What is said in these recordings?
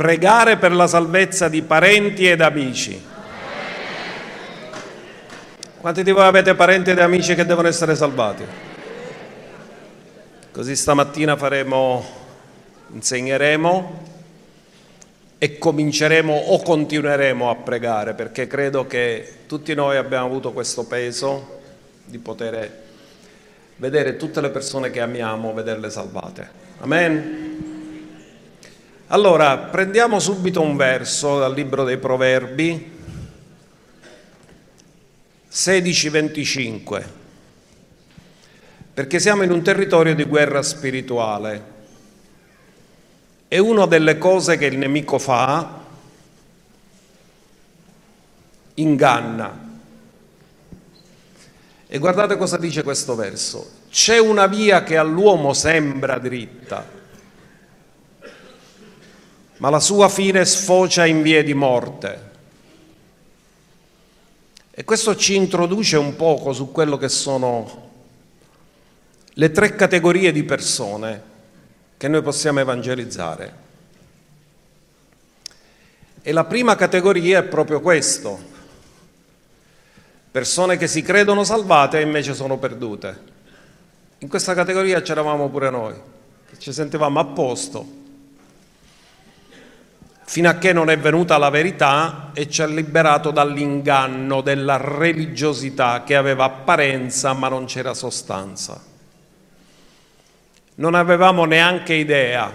pregare per la salvezza di parenti ed amici. Quanti di voi avete parenti ed amici che devono essere salvati? Così stamattina faremo, insegneremo e cominceremo o continueremo a pregare perché credo che tutti noi abbiamo avuto questo peso di poter vedere tutte le persone che amiamo, vederle salvate. Amen. Allora, prendiamo subito un verso dal libro dei Proverbi 16-25, perché siamo in un territorio di guerra spirituale e una delle cose che il nemico fa inganna. E guardate cosa dice questo verso. C'è una via che all'uomo sembra dritta, ma la sua fine sfocia in vie di morte. E questo ci introduce un poco su quello che sono le tre categorie di persone che noi possiamo evangelizzare. E la prima categoria è proprio questo, persone che si credono salvate e invece sono perdute. In questa categoria c'eravamo pure noi, ci sentivamo a posto, fino a che non è venuta la verità e ci ha liberato dall'inganno della religiosità che aveva apparenza ma non c'era sostanza non avevamo neanche idea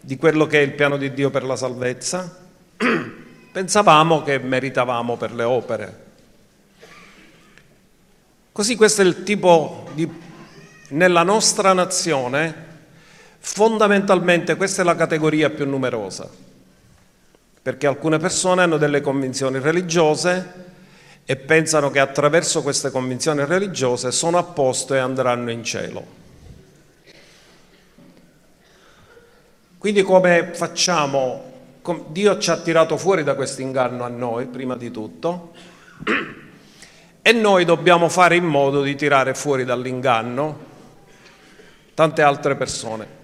di quello che è il piano di Dio per la salvezza, pensavamo che meritavamo per le opere. Così questo è il tipo di... nella nostra nazione, fondamentalmente questa è la categoria più numerosa, perché alcune persone hanno delle convinzioni religiose, e pensano che attraverso queste convinzioni religiose sono a posto e andranno in cielo. Quindi come facciamo? Dio ci ha tirato fuori da questo inganno a noi, prima di tutto, e noi dobbiamo fare in modo di tirare fuori dall'inganno tante altre persone.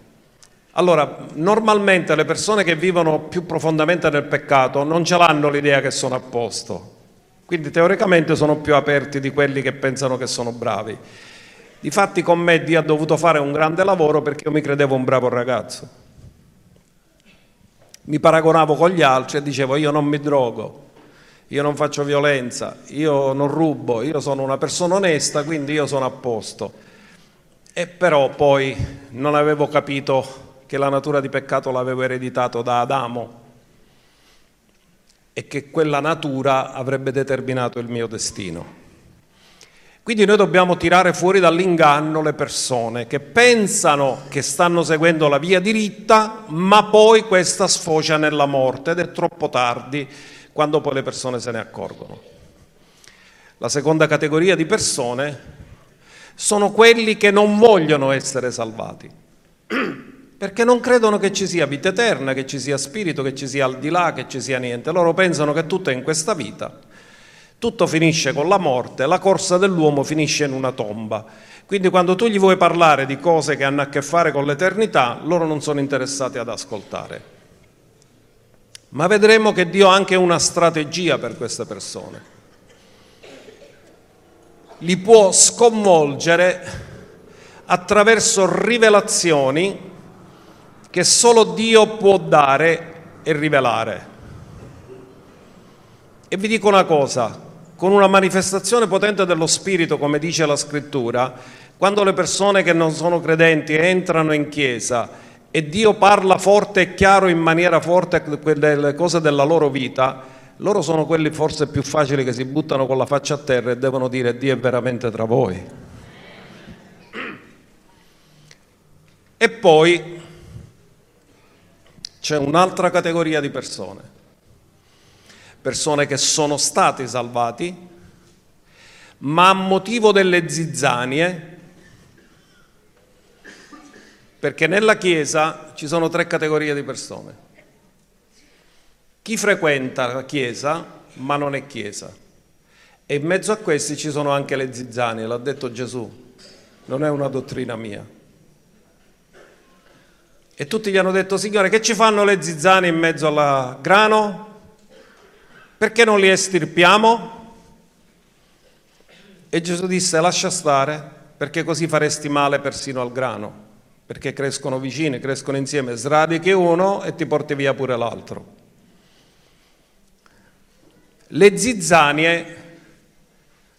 Allora, normalmente le persone che vivono più profondamente nel peccato non ce l'hanno l'idea che sono a posto, quindi teoricamente sono più aperti di quelli che pensano che sono bravi. Difatti con me Dio ha dovuto fare un grande lavoro perché io mi credevo un bravo ragazzo. Mi paragonavo con gli altri e dicevo io non mi drogo, io non faccio violenza, io non rubo, io sono una persona onesta, quindi io sono a posto. E però poi non avevo capito che la natura di peccato l'avevo ereditato da Adamo e che quella natura avrebbe determinato il mio destino. Quindi noi dobbiamo tirare fuori dall'inganno le persone che pensano che stanno seguendo la via diritta, ma poi questa sfocia nella morte ed è troppo tardi quando poi le persone se ne accorgono. La seconda categoria di persone sono quelli che non vogliono essere salvati perché non credono che ci sia vita eterna, che ci sia spirito, che ci sia al di là, che ci sia niente. Loro pensano che tutto è in questa vita, tutto finisce con la morte, la corsa dell'uomo finisce in una tomba. Quindi quando tu gli vuoi parlare di cose che hanno a che fare con l'eternità, loro non sono interessati ad ascoltare. Ma vedremo che Dio ha anche una strategia per queste persone. Li può sconvolgere attraverso rivelazioni che solo Dio può dare e rivelare. E vi dico una cosa, con una manifestazione potente dello Spirito, come dice la Scrittura, quando le persone che non sono credenti entrano in chiesa e Dio parla forte e chiaro in maniera forte delle cose della loro vita, loro sono quelli forse più facili che si buttano con la faccia a terra e devono dire Dio è veramente tra voi. E poi c'è un'altra categoria di persone, persone che sono stati salvati, ma a motivo delle zizzanie, perché nella Chiesa ci sono tre categorie di persone. Chi frequenta la Chiesa ma non è Chiesa. E in mezzo a questi ci sono anche le zizzanie, l'ha detto Gesù, non è una dottrina mia. E tutti gli hanno detto, Signore, che ci fanno le zizzane in mezzo al grano? Perché non li estirpiamo? E Gesù disse, lascia stare, perché così faresti male persino al grano, perché crescono vicini, crescono insieme, sradichi uno e ti porti via pure l'altro. Le zizzanie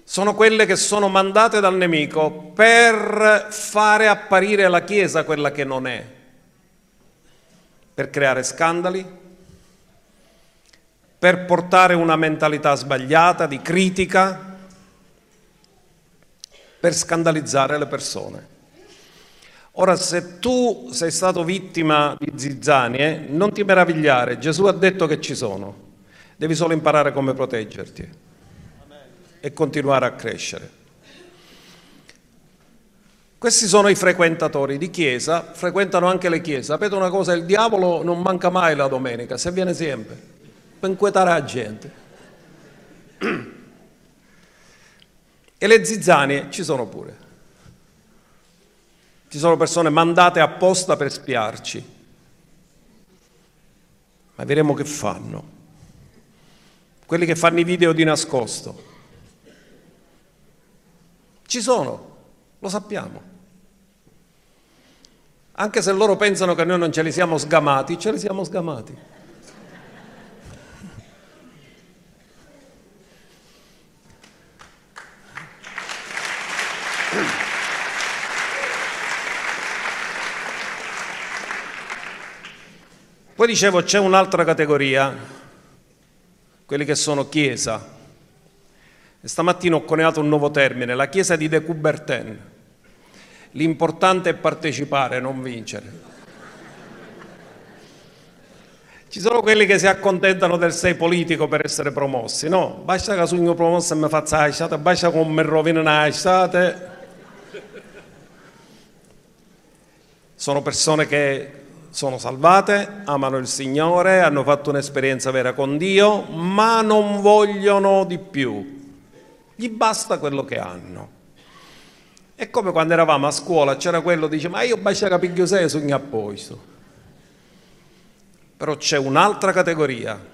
sono quelle che sono mandate dal nemico per fare apparire la Chiesa quella che non è, per creare scandali, per portare una mentalità sbagliata di critica, per scandalizzare le persone. Ora, se tu sei stato vittima di zizzanie, non ti meravigliare, Gesù ha detto che ci sono, devi solo imparare come proteggerti e continuare a crescere. Questi sono i frequentatori di chiesa, frequentano anche le chiese. Sapete una cosa, il diavolo non manca mai la domenica, se viene sempre, per inquietare la gente. E le zizzanie ci sono pure. Ci sono persone mandate apposta per spiarci. Ma vedremo che fanno. Quelli che fanno i video di nascosto. Ci sono, lo sappiamo. Anche se loro pensano che noi non ce li siamo sgamati, ce li siamo sgamati. Poi dicevo c'è un'altra categoria, quelli che sono chiesa, e stamattina ho coniato un nuovo termine, la chiesa di De Coubertin. L'importante è partecipare, non vincere. Ci sono quelli che si accontentano del sei politico per essere promossi, no? Basta che sogno promosso e mi faccia la sciata, basta che mi rovina la sciata. Sono persone che sono salvate, amano il Signore, hanno fatto un'esperienza vera con Dio, ma non vogliono di più gli basta quello che hanno. È come quando eravamo a scuola, c'era quello che dice, ma io basta capire sei sogno a posto. Però c'è un'altra categoria.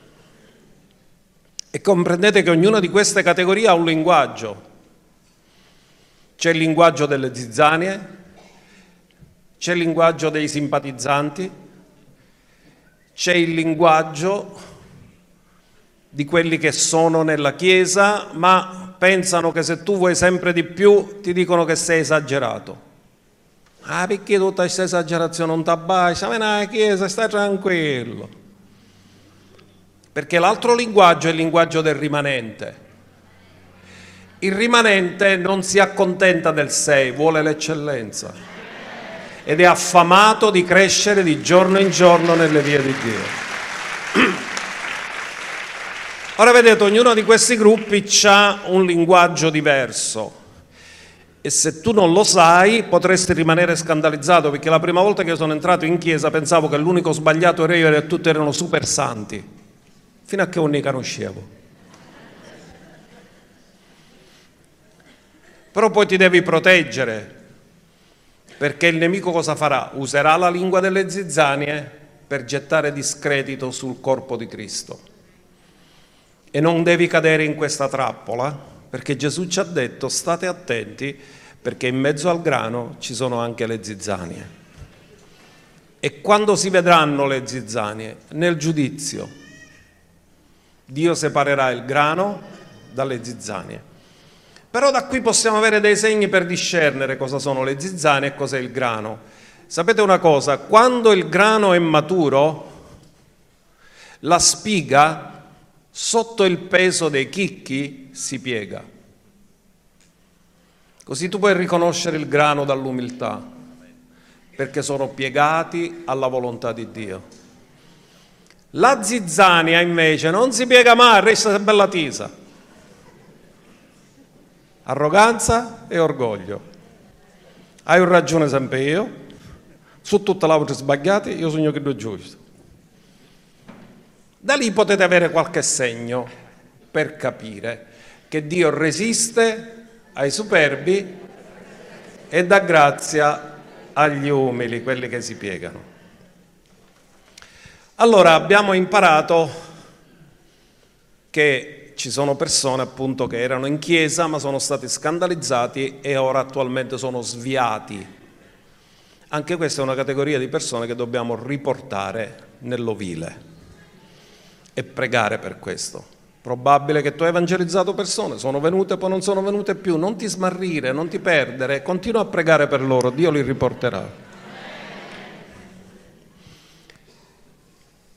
E comprendete che ognuna di queste categorie ha un linguaggio. C'è il linguaggio delle zizzanie, c'è il linguaggio dei simpatizzanti, c'è il linguaggio di quelli che sono nella Chiesa, ma pensano che se tu vuoi sempre di più ti dicono che sei esagerato. Ah, perché tutta questa esagerazione non ti abbascia? Vieni alla chiesa, stai tranquillo. Perché l'altro linguaggio è il linguaggio del rimanente. Il rimanente non si accontenta del sei, vuole l'eccellenza. Ed è affamato di crescere di giorno in giorno nelle vie di Dio. Ora vedete, ognuno di questi gruppi ha un linguaggio diverso e se tu non lo sai potresti rimanere scandalizzato perché la prima volta che sono entrato in chiesa pensavo che l'unico sbagliato era io e tutti erano super santi, fino a che non ne conoscevo. Però poi ti devi proteggere perché il nemico cosa farà? Userà la lingua delle zizzanie per gettare discredito sul corpo di Cristo. E non devi cadere in questa trappola, perché Gesù ci ha detto state attenti perché in mezzo al grano ci sono anche le zizzanie. E quando si vedranno le zizzanie? Nel giudizio. Dio separerà il grano dalle zizzanie. Però da qui possiamo avere dei segni per discernere cosa sono le zizzanie e cos'è il grano. Sapete una cosa? Quando il grano è maturo, la spiga sotto il peso dei chicchi si piega. Così tu puoi riconoscere il grano dall'umiltà, perché sono piegati alla volontà di Dio. La zizzania invece non si piega mai, resta bella tisa. Arroganza e orgoglio. Hai ragione sempre io, su tutte le altre sbagliate, io sogno che due giusto. Da lì potete avere qualche segno per capire che Dio resiste ai superbi e dà grazia agli umili, quelli che si piegano. Allora abbiamo imparato che ci sono persone appunto che erano in chiesa ma sono stati scandalizzati e ora attualmente sono sviati. Anche questa è una categoria di persone che dobbiamo riportare nell'ovile e pregare per questo. Probabile che tu hai evangelizzato persone, sono venute poi non sono venute più, non ti smarrire, non ti perdere, continua a pregare per loro, Dio li riporterà.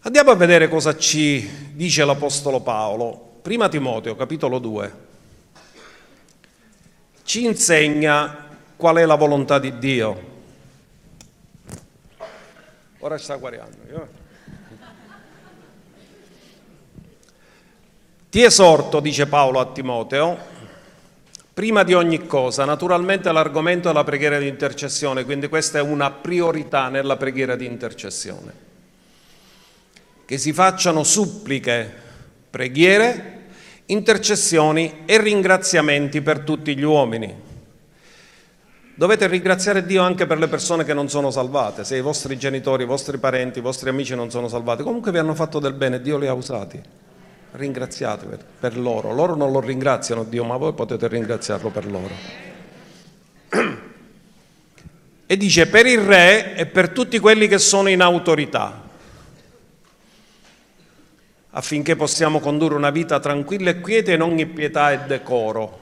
Andiamo a vedere cosa ci dice l'Apostolo Paolo. Prima Timoteo, capitolo 2, ci insegna qual è la volontà di Dio. Ora sta guariando. Ti esorto, dice Paolo a Timoteo, prima di ogni cosa, naturalmente l'argomento è la preghiera di intercessione, quindi questa è una priorità nella preghiera di intercessione che si facciano suppliche, preghiere, intercessioni e ringraziamenti per tutti gli uomini. Dovete ringraziare Dio anche per le persone che non sono salvate, se i vostri genitori, i vostri parenti, i vostri amici non sono salvati, comunque vi hanno fatto del bene, Dio li ha usati. Ringraziate per, per loro, loro non lo ringraziano Dio, ma voi potete ringraziarlo per loro. E dice per il re e per tutti quelli che sono in autorità affinché possiamo condurre una vita tranquilla e quieta in ogni pietà e decoro.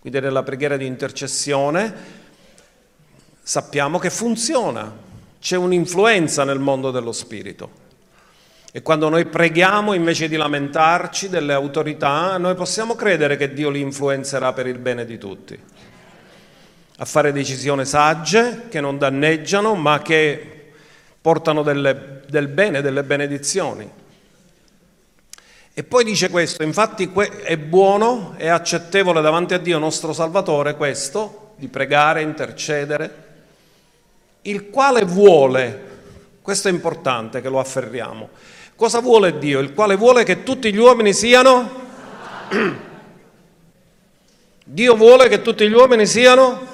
Quindi nella preghiera di intercessione sappiamo che funziona, c'è un'influenza nel mondo dello spirito. E quando noi preghiamo, invece di lamentarci delle autorità, noi possiamo credere che Dio li influenzerà per il bene di tutti, a fare decisioni sagge che non danneggiano, ma che portano delle, del bene, delle benedizioni. E poi dice questo, infatti è buono e accettevole davanti a Dio nostro Salvatore questo, di pregare, intercedere, il quale vuole, questo è importante che lo afferriamo, cosa vuole Dio? Il quale vuole che tutti gli uomini siano... Dio vuole che tutti gli uomini siano...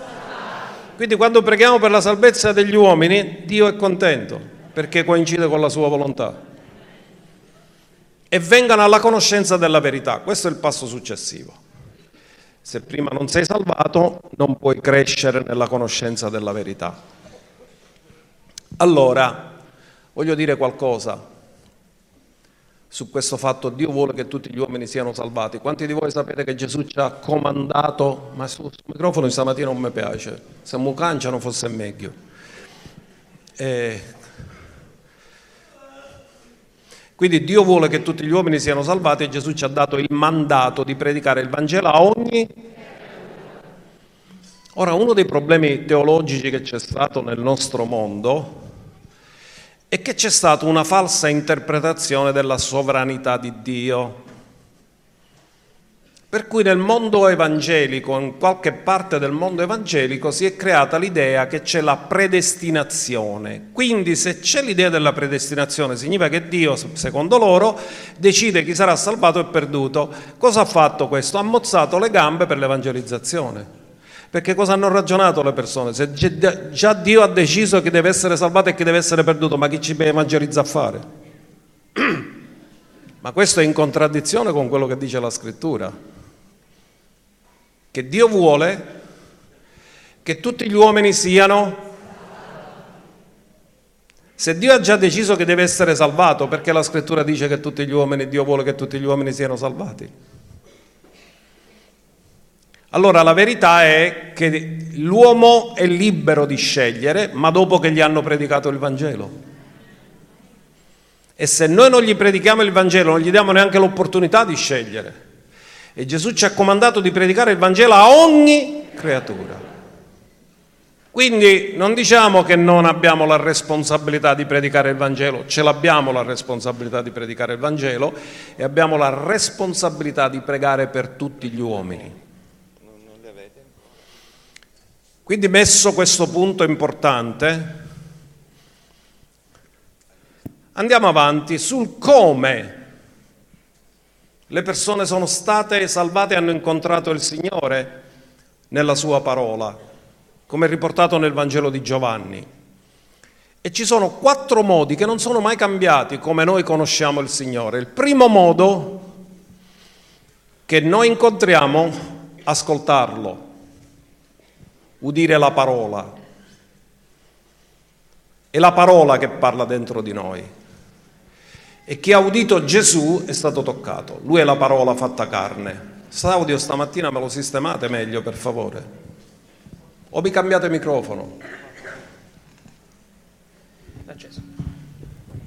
Quindi quando preghiamo per la salvezza degli uomini, Dio è contento perché coincide con la sua volontà e vengano alla conoscenza della verità. Questo è il passo successivo. Se prima non sei salvato, non puoi crescere nella conoscenza della verità. Allora, voglio dire qualcosa su questo fatto. Dio vuole che tutti gli uomini siano salvati. Quanti di voi sapete che Gesù ci ha comandato, ma sul microfono stamattina non mi piace, se mi canciano fosse meglio. Eh, quindi Dio vuole che tutti gli uomini siano salvati e Gesù ci ha dato il mandato di predicare il Vangelo a ogni... Ora, uno dei problemi teologici che c'è stato nel nostro mondo è che c'è stata una falsa interpretazione della sovranità di Dio. Per cui nel mondo evangelico, in qualche parte del mondo evangelico, si è creata l'idea che c'è la predestinazione. Quindi se c'è l'idea della predestinazione, significa che Dio, secondo loro, decide chi sarà salvato e perduto. Cosa ha fatto questo? Ha mozzato le gambe per l'evangelizzazione. Perché cosa hanno ragionato le persone? Se già Dio ha deciso chi deve essere salvato e chi deve essere perduto, ma chi ci evangelizza a fare? Ma questo è in contraddizione con quello che dice la scrittura che Dio vuole che tutti gli uomini siano... Se Dio ha già deciso che deve essere salvato, perché la scrittura dice che tutti gli uomini, Dio vuole che tutti gli uomini siano salvati? Allora la verità è che l'uomo è libero di scegliere, ma dopo che gli hanno predicato il Vangelo. E se noi non gli predichiamo il Vangelo, non gli diamo neanche l'opportunità di scegliere. E Gesù ci ha comandato di predicare il Vangelo a ogni creatura. Quindi non diciamo che non abbiamo la responsabilità di predicare il Vangelo, ce l'abbiamo la responsabilità di predicare il Vangelo e abbiamo la responsabilità di pregare per tutti gli uomini. Quindi messo questo punto importante, andiamo avanti sul come le persone sono state salvate e hanno incontrato il Signore nella sua parola, come riportato nel Vangelo di Giovanni. E ci sono quattro modi che non sono mai cambiati come noi conosciamo il Signore. Il primo modo che noi incontriamo, ascoltarlo, udire la parola. È la parola che parla dentro di noi. E chi ha udito Gesù è stato toccato. Lui è la parola fatta carne. Saudio stamattina me lo sistemate meglio, per favore. O mi cambiate microfono.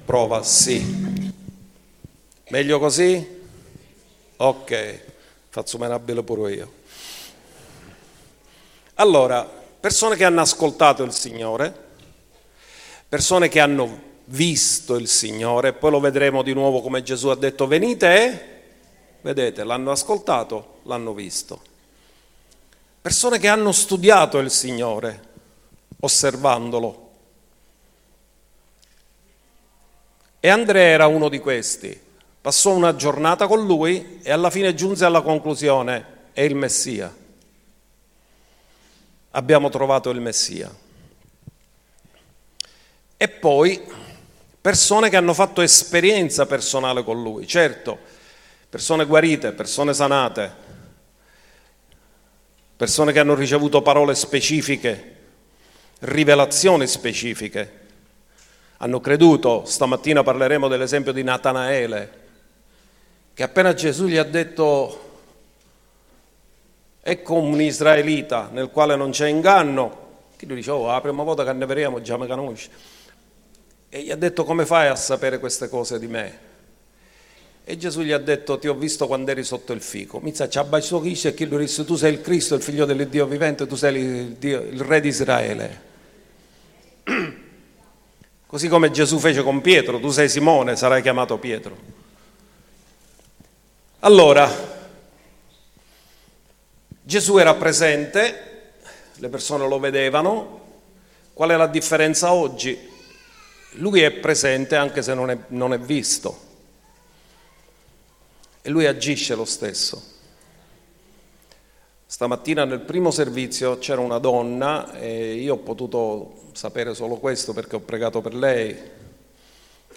Prova, sì. Meglio così? Ok, faccio menabile pure io. Allora, persone che hanno ascoltato il Signore, persone che hanno visto il Signore, poi lo vedremo di nuovo come Gesù ha detto, venite e vedete, l'hanno ascoltato, l'hanno visto. Persone che hanno studiato il Signore, osservandolo, E Andrea era uno di questi. Passò una giornata con lui e alla fine giunse alla conclusione, è il Messia. Abbiamo trovato il Messia. E poi persone che hanno fatto esperienza personale con lui, certo, persone guarite, persone sanate, persone che hanno ricevuto parole specifiche, rivelazioni specifiche hanno creduto. Stamattina parleremo dell'esempio di Natanaele, che appena Gesù gli ha detto ecco un israelita nel quale non c'è inganno, che lui dice, oh, la prima volta che ne vedremo già mi conosci. E gli ha detto, come fai a sapere queste cose di me? E Gesù gli ha detto, ti ho visto quando eri sotto il fico. Mi sa, ci ha baciato e chi lui disse, tu sei il Cristo, il figlio dell'Iddio vivente, tu sei il, Dio, il re di Israele. Così come Gesù fece con Pietro, tu sei Simone, sarai chiamato Pietro. Allora, Gesù era presente, le persone lo vedevano, qual è la differenza oggi? Lui è presente anche se non è, non è visto e lui agisce lo stesso. Stamattina nel primo servizio c'era una donna e io ho potuto sapere solo questo perché ho pregato per lei,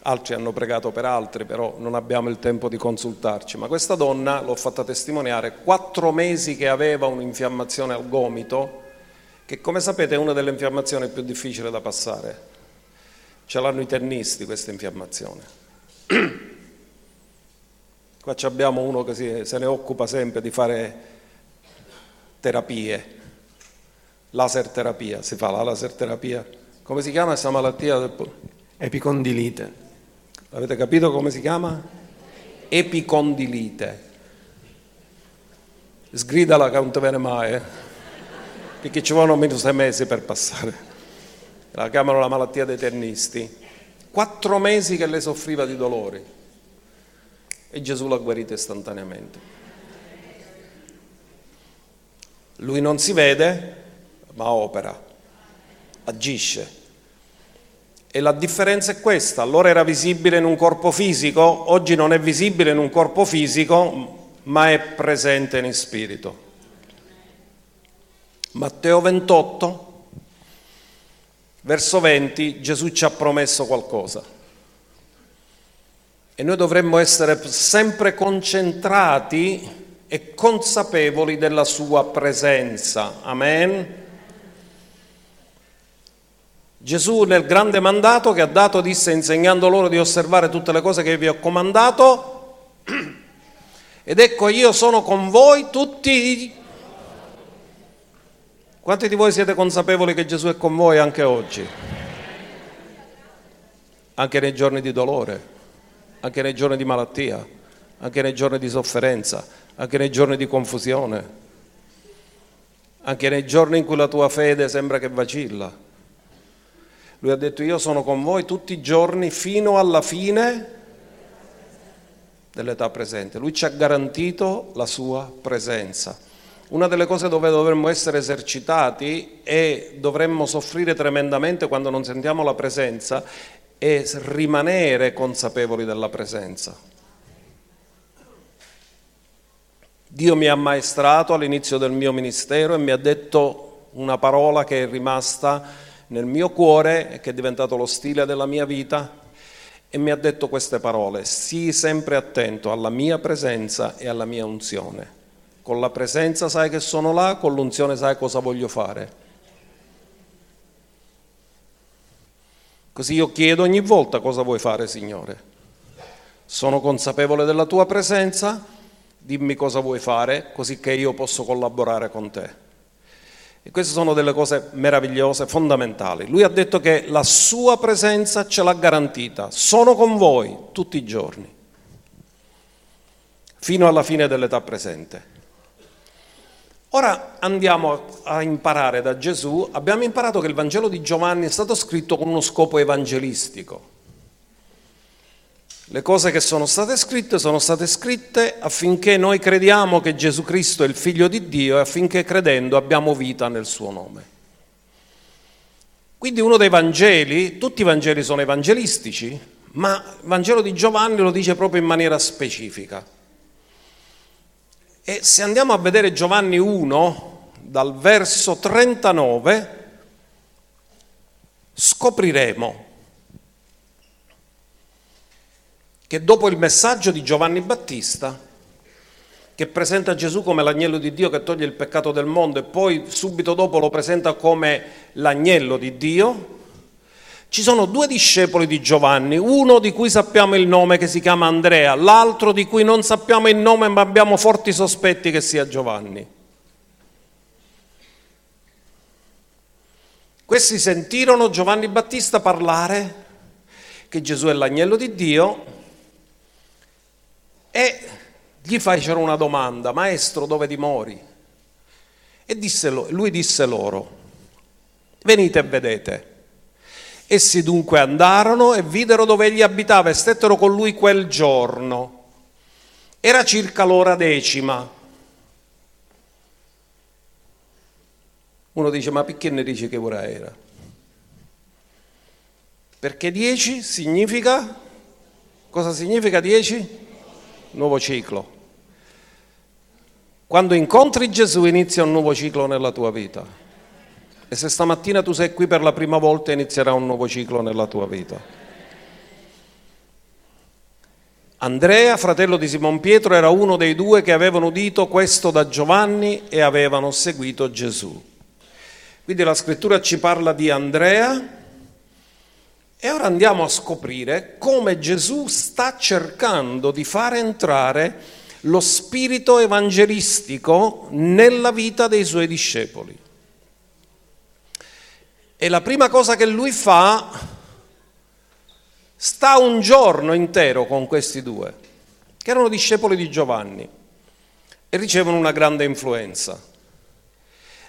altri hanno pregato per altri, però non abbiamo il tempo di consultarci. Ma questa donna, l'ho fatta testimoniare, quattro mesi che aveva un'infiammazione al gomito, che come sapete è una delle infiammazioni più difficili da passare. Ce l'hanno i tennisti questa infiammazione. Qua abbiamo uno che se ne occupa sempre di fare terapie, laser terapia, si fa la laser terapia. Come si chiama questa malattia? Del... Epicondilite. Avete capito come si chiama? Epicondilite. Sgridala che non ti viene mai, eh? perché ci vogliono meno sei mesi per passare. La chiamano la malattia dei tennisti. Quattro mesi che lei soffriva di dolori e Gesù l'ha guarita istantaneamente. Lui non si vede, ma opera, agisce. E la differenza è questa, allora era visibile in un corpo fisico, oggi non è visibile in un corpo fisico, ma è presente in spirito. Matteo 28, verso 20, Gesù ci ha promesso qualcosa. E noi dovremmo essere sempre concentrati e consapevoli della sua presenza. Amen. Gesù nel grande mandato che ha dato disse insegnando loro di osservare tutte le cose che vi ho comandato ed ecco io sono con voi tutti. Quanti di voi siete consapevoli che Gesù è con voi anche oggi? Anche nei giorni di dolore, anche nei giorni di malattia, anche nei giorni di sofferenza anche nei giorni di confusione, anche nei giorni in cui la tua fede sembra che vacilla. Lui ha detto io sono con voi tutti i giorni fino alla fine dell'età presente. Lui ci ha garantito la sua presenza. Una delle cose dove dovremmo essere esercitati e dovremmo soffrire tremendamente quando non sentiamo la presenza è rimanere consapevoli della presenza. Dio mi ha maestrato all'inizio del mio ministero e mi ha detto una parola che è rimasta nel mio cuore e che è diventato lo stile della mia vita e mi ha detto queste parole, sii sempre attento alla mia presenza e alla mia unzione. Con la presenza sai che sono là, con l'unzione sai cosa voglio fare. Così io chiedo ogni volta cosa vuoi fare, Signore. Sono consapevole della tua presenza, dimmi cosa vuoi fare, così che io posso collaborare con te. E queste sono delle cose meravigliose, fondamentali. Lui ha detto che la sua presenza ce l'ha garantita. Sono con voi tutti i giorni, fino alla fine dell'età presente. Ora andiamo a imparare da Gesù. Abbiamo imparato che il Vangelo di Giovanni è stato scritto con uno scopo evangelistico. Le cose che sono state scritte sono state scritte affinché noi crediamo che Gesù Cristo è il figlio di Dio e affinché credendo abbiamo vita nel suo nome. Quindi uno dei Vangeli, tutti i Vangeli sono evangelistici, ma il Vangelo di Giovanni lo dice proprio in maniera specifica. E se andiamo a vedere Giovanni 1, dal verso 39, scopriremo che dopo il messaggio di Giovanni Battista, che presenta Gesù come l'agnello di Dio che toglie il peccato del mondo e poi subito dopo lo presenta come l'agnello di Dio, ci sono due discepoli di Giovanni, uno di cui sappiamo il nome che si chiama Andrea, l'altro di cui non sappiamo il nome ma abbiamo forti sospetti che sia Giovanni. Questi sentirono Giovanni Battista parlare che Gesù è l'agnello di Dio e gli fecero una domanda, maestro dove dimori? E disse, lui disse loro, venite e vedete. Essi dunque andarono e videro dove egli abitava e stettero con lui quel giorno. Era circa l'ora decima. Uno dice, ma perché ne dice che ora era? Perché dieci significa? Cosa significa dieci? Nuovo ciclo. Quando incontri Gesù inizia un nuovo ciclo nella tua vita. E se stamattina tu sei qui per la prima volta inizierà un nuovo ciclo nella tua vita. Andrea, fratello di Simon Pietro, era uno dei due che avevano udito questo da Giovanni e avevano seguito Gesù. Quindi la scrittura ci parla di Andrea, e ora andiamo a scoprire come Gesù sta cercando di fare entrare lo spirito evangelistico nella vita dei suoi discepoli. E la prima cosa che lui fa, sta un giorno intero con questi due, che erano discepoli di Giovanni, e ricevono una grande influenza.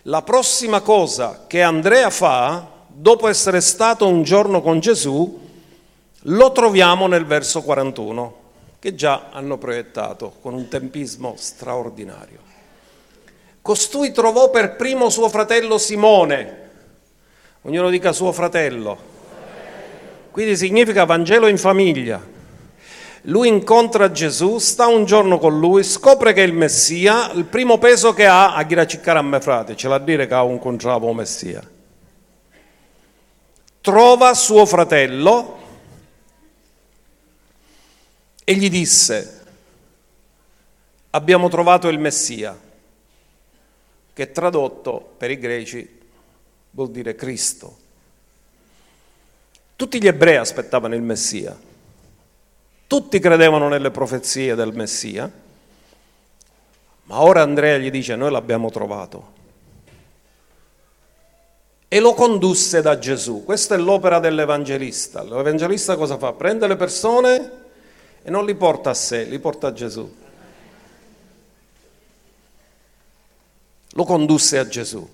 La prossima cosa che Andrea fa dopo essere stato un giorno con Gesù, lo troviamo nel verso 41, che già hanno proiettato con un tempismo straordinario. Costui trovò per primo suo fratello Simone, ognuno dica suo fratello, quindi significa Vangelo in famiglia. Lui incontra Gesù, sta un giorno con lui, scopre che è il Messia, il primo peso che ha, a ghiraciccare a me frate, ce l'ha a dire che ha un contravo Messia trova suo fratello e gli disse, abbiamo trovato il Messia, che tradotto per i greci vuol dire Cristo. Tutti gli ebrei aspettavano il Messia, tutti credevano nelle profezie del Messia, ma ora Andrea gli dice noi l'abbiamo trovato e lo condusse da Gesù. Questa è l'opera dell'Evangelista. L'Evangelista cosa fa? Prende le persone e non li porta a sé, li porta a Gesù. Lo condusse a Gesù.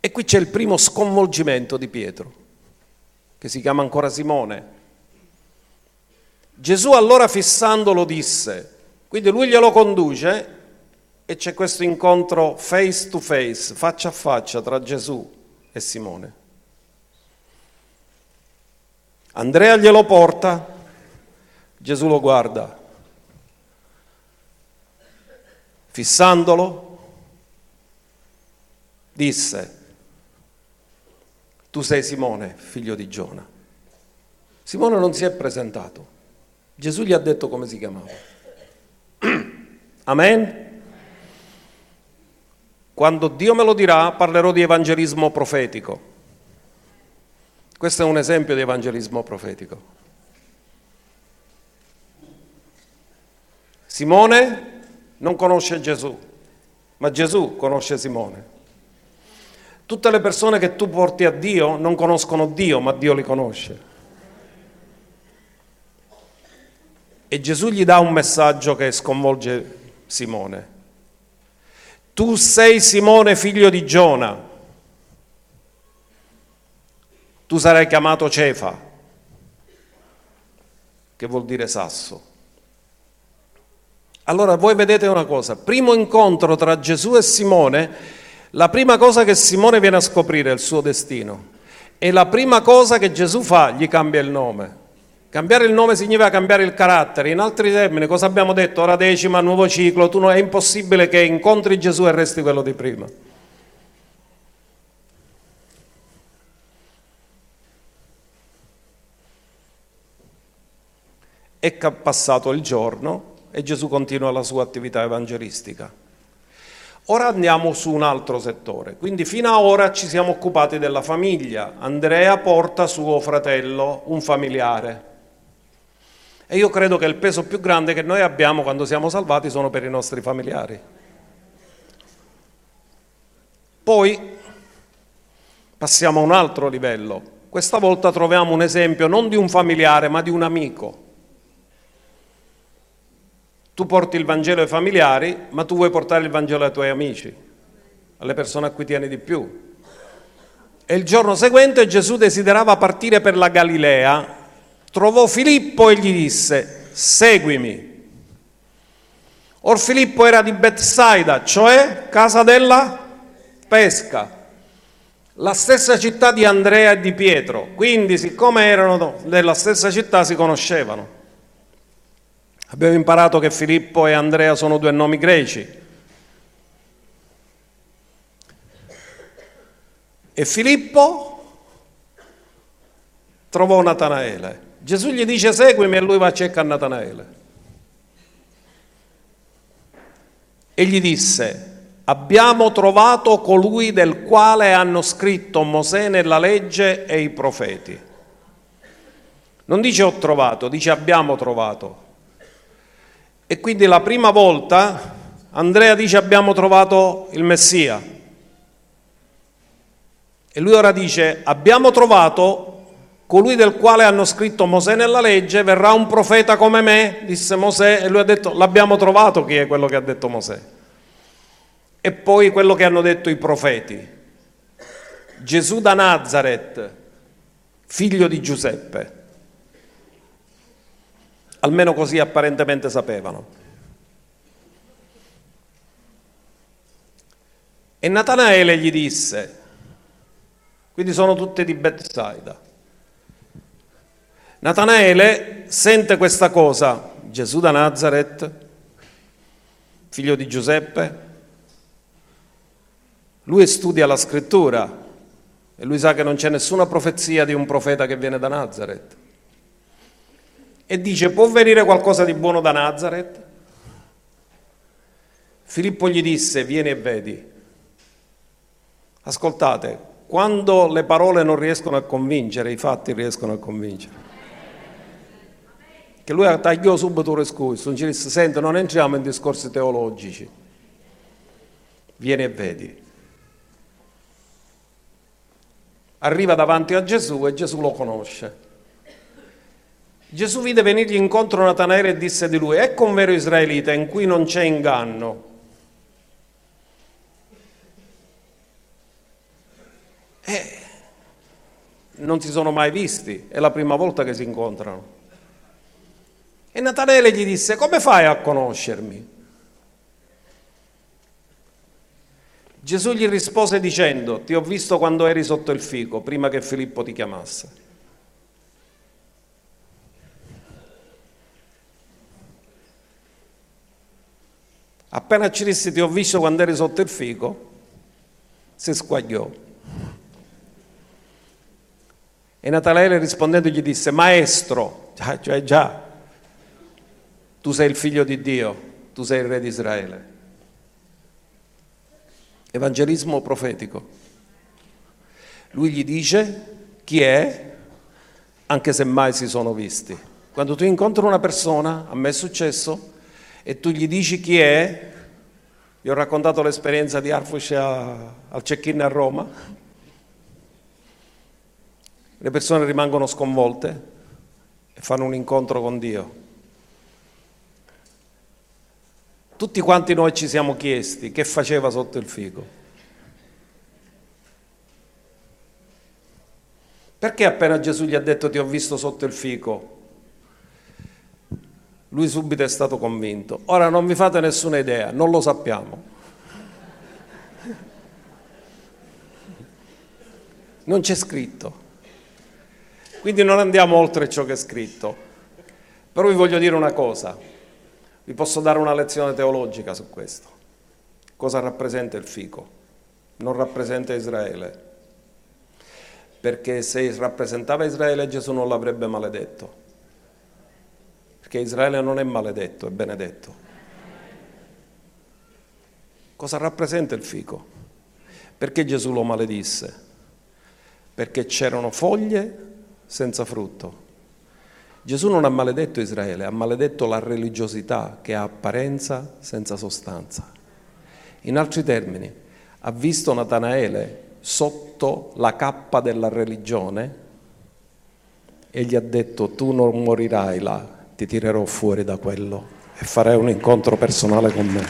E qui c'è il primo sconvolgimento di Pietro, che si chiama ancora Simone. Gesù allora fissandolo disse, quindi lui glielo conduce e c'è questo incontro face to face, faccia a faccia tra Gesù e Simone. Andrea glielo porta, Gesù lo guarda, fissandolo, disse, tu sei Simone, figlio di Giona. Simone non si è presentato. Gesù gli ha detto come si chiamava. Amen. Quando Dio me lo dirà parlerò di evangelismo profetico. Questo è un esempio di evangelismo profetico. Simone non conosce Gesù, ma Gesù conosce Simone. Tutte le persone che tu porti a Dio non conoscono Dio, ma Dio li conosce. E Gesù gli dà un messaggio che sconvolge Simone. Tu sei Simone figlio di Giona, tu sarai chiamato Cefa, che vuol dire sasso. Allora voi vedete una cosa, primo incontro tra Gesù e Simone, la prima cosa che Simone viene a scoprire è il suo destino e la prima cosa che Gesù fa gli cambia il nome. Cambiare il nome significa cambiare il carattere. In altri termini, cosa abbiamo detto? Ora decima, nuovo ciclo, tu non è impossibile che incontri Gesù e resti quello di prima. È passato il giorno e Gesù continua la sua attività evangelistica. Ora andiamo su un altro settore, quindi fino ad ora ci siamo occupati della famiglia. Andrea porta suo fratello, un familiare. E io credo che il peso più grande che noi abbiamo quando siamo salvati sono per i nostri familiari. Poi passiamo a un altro livello. Questa volta troviamo un esempio non di un familiare, ma di un amico. Tu porti il Vangelo ai familiari, ma tu vuoi portare il Vangelo ai tuoi amici, alle persone a cui tieni di più. E il giorno seguente Gesù desiderava partire per la Galilea trovò Filippo e gli disse, seguimi. Or Filippo era di Bethsaida, cioè casa della pesca, la stessa città di Andrea e di Pietro, quindi siccome erano della stessa città si conoscevano. Abbiamo imparato che Filippo e Andrea sono due nomi greci. E Filippo trovò Natanaele. Gesù gli dice seguimi e lui va a cercare Natanaele. E gli disse, abbiamo trovato colui del quale hanno scritto Mosè nella legge e i profeti. Non dice ho trovato, dice abbiamo trovato. E quindi la prima volta Andrea dice abbiamo trovato il Messia. E lui ora dice abbiamo trovato colui del quale hanno scritto Mosè nella legge, verrà un profeta come me, disse Mosè, e lui ha detto, l'abbiamo trovato chi è quello che ha detto Mosè. E poi quello che hanno detto i profeti. Gesù da Nazareth, figlio di Giuseppe. Almeno così apparentemente sapevano. E Natanaele gli disse, quindi sono tutte di Bethsaida. Natanaele sente questa cosa, Gesù da Nazareth, figlio di Giuseppe, lui studia la scrittura e lui sa che non c'è nessuna profezia di un profeta che viene da Nazareth. E dice, può venire qualcosa di buono da Nazareth? Filippo gli disse, vieni e vedi. Ascoltate, quando le parole non riescono a convincere, i fatti riescono a convincere che lui tagliò subito il discorso, non ci disse, senti, non entriamo in discorsi teologici, vieni e vedi. Arriva davanti a Gesù e Gesù lo conosce. Gesù vide venirgli incontro Natanaele e disse di lui, ecco un vero israelita in cui non c'è inganno. E non si sono mai visti, è la prima volta che si incontrano. E Natanaele gli disse, come fai a conoscermi? Gesù gli rispose dicendo, ti ho visto quando eri sotto il fico, prima che Filippo ti chiamasse. Appena ci disse ti ho visto quando eri sotto il fico, si squagliò. E Natanaele rispondendo gli disse, maestro, cioè già, tu sei il figlio di Dio, tu sei il re di Israele. Evangelismo profetico. Lui gli dice chi è, anche se mai si sono visti. Quando tu incontri una persona, a me è successo, e tu gli dici chi è, vi ho raccontato l'esperienza di Arfush al check-in a Roma, le persone rimangono sconvolte e fanno un incontro con Dio. Tutti quanti noi ci siamo chiesti che faceva sotto il fico. Perché appena Gesù gli ha detto ti ho visto sotto il fico, lui subito è stato convinto. Ora non vi fate nessuna idea, non lo sappiamo. Non c'è scritto. Quindi non andiamo oltre ciò che è scritto. Però vi voglio dire una cosa, vi posso dare una lezione teologica su questo. Cosa rappresenta il fico? Non rappresenta Israele. Perché se rappresentava Israele Gesù non l'avrebbe maledetto perché Israele non è maledetto, è benedetto. Cosa rappresenta il fico? Perché Gesù lo maledisse? Perché c'erano foglie senza frutto. Gesù non ha maledetto Israele, ha maledetto la religiosità che ha apparenza senza sostanza. In altri termini, ha visto Natanaele sotto la cappa della religione e gli ha detto tu non morirai là, ti tirerò fuori da quello e farai un incontro personale con me.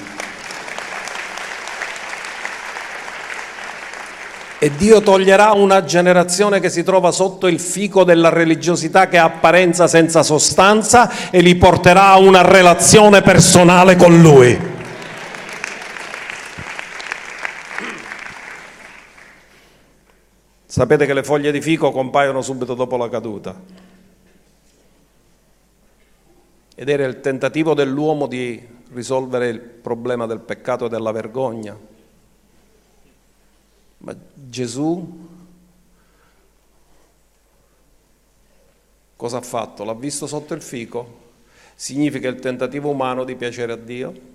E Dio toglierà una generazione che si trova sotto il fico della religiosità che ha apparenza senza sostanza e li porterà a una relazione personale con Lui. Sapete che le foglie di fico compaiono subito dopo la caduta ed era il tentativo dell'uomo di risolvere il problema del peccato e della vergogna. Ma Gesù cosa ha fatto? L'ha visto sotto il fico? Significa il tentativo umano di piacere a Dio?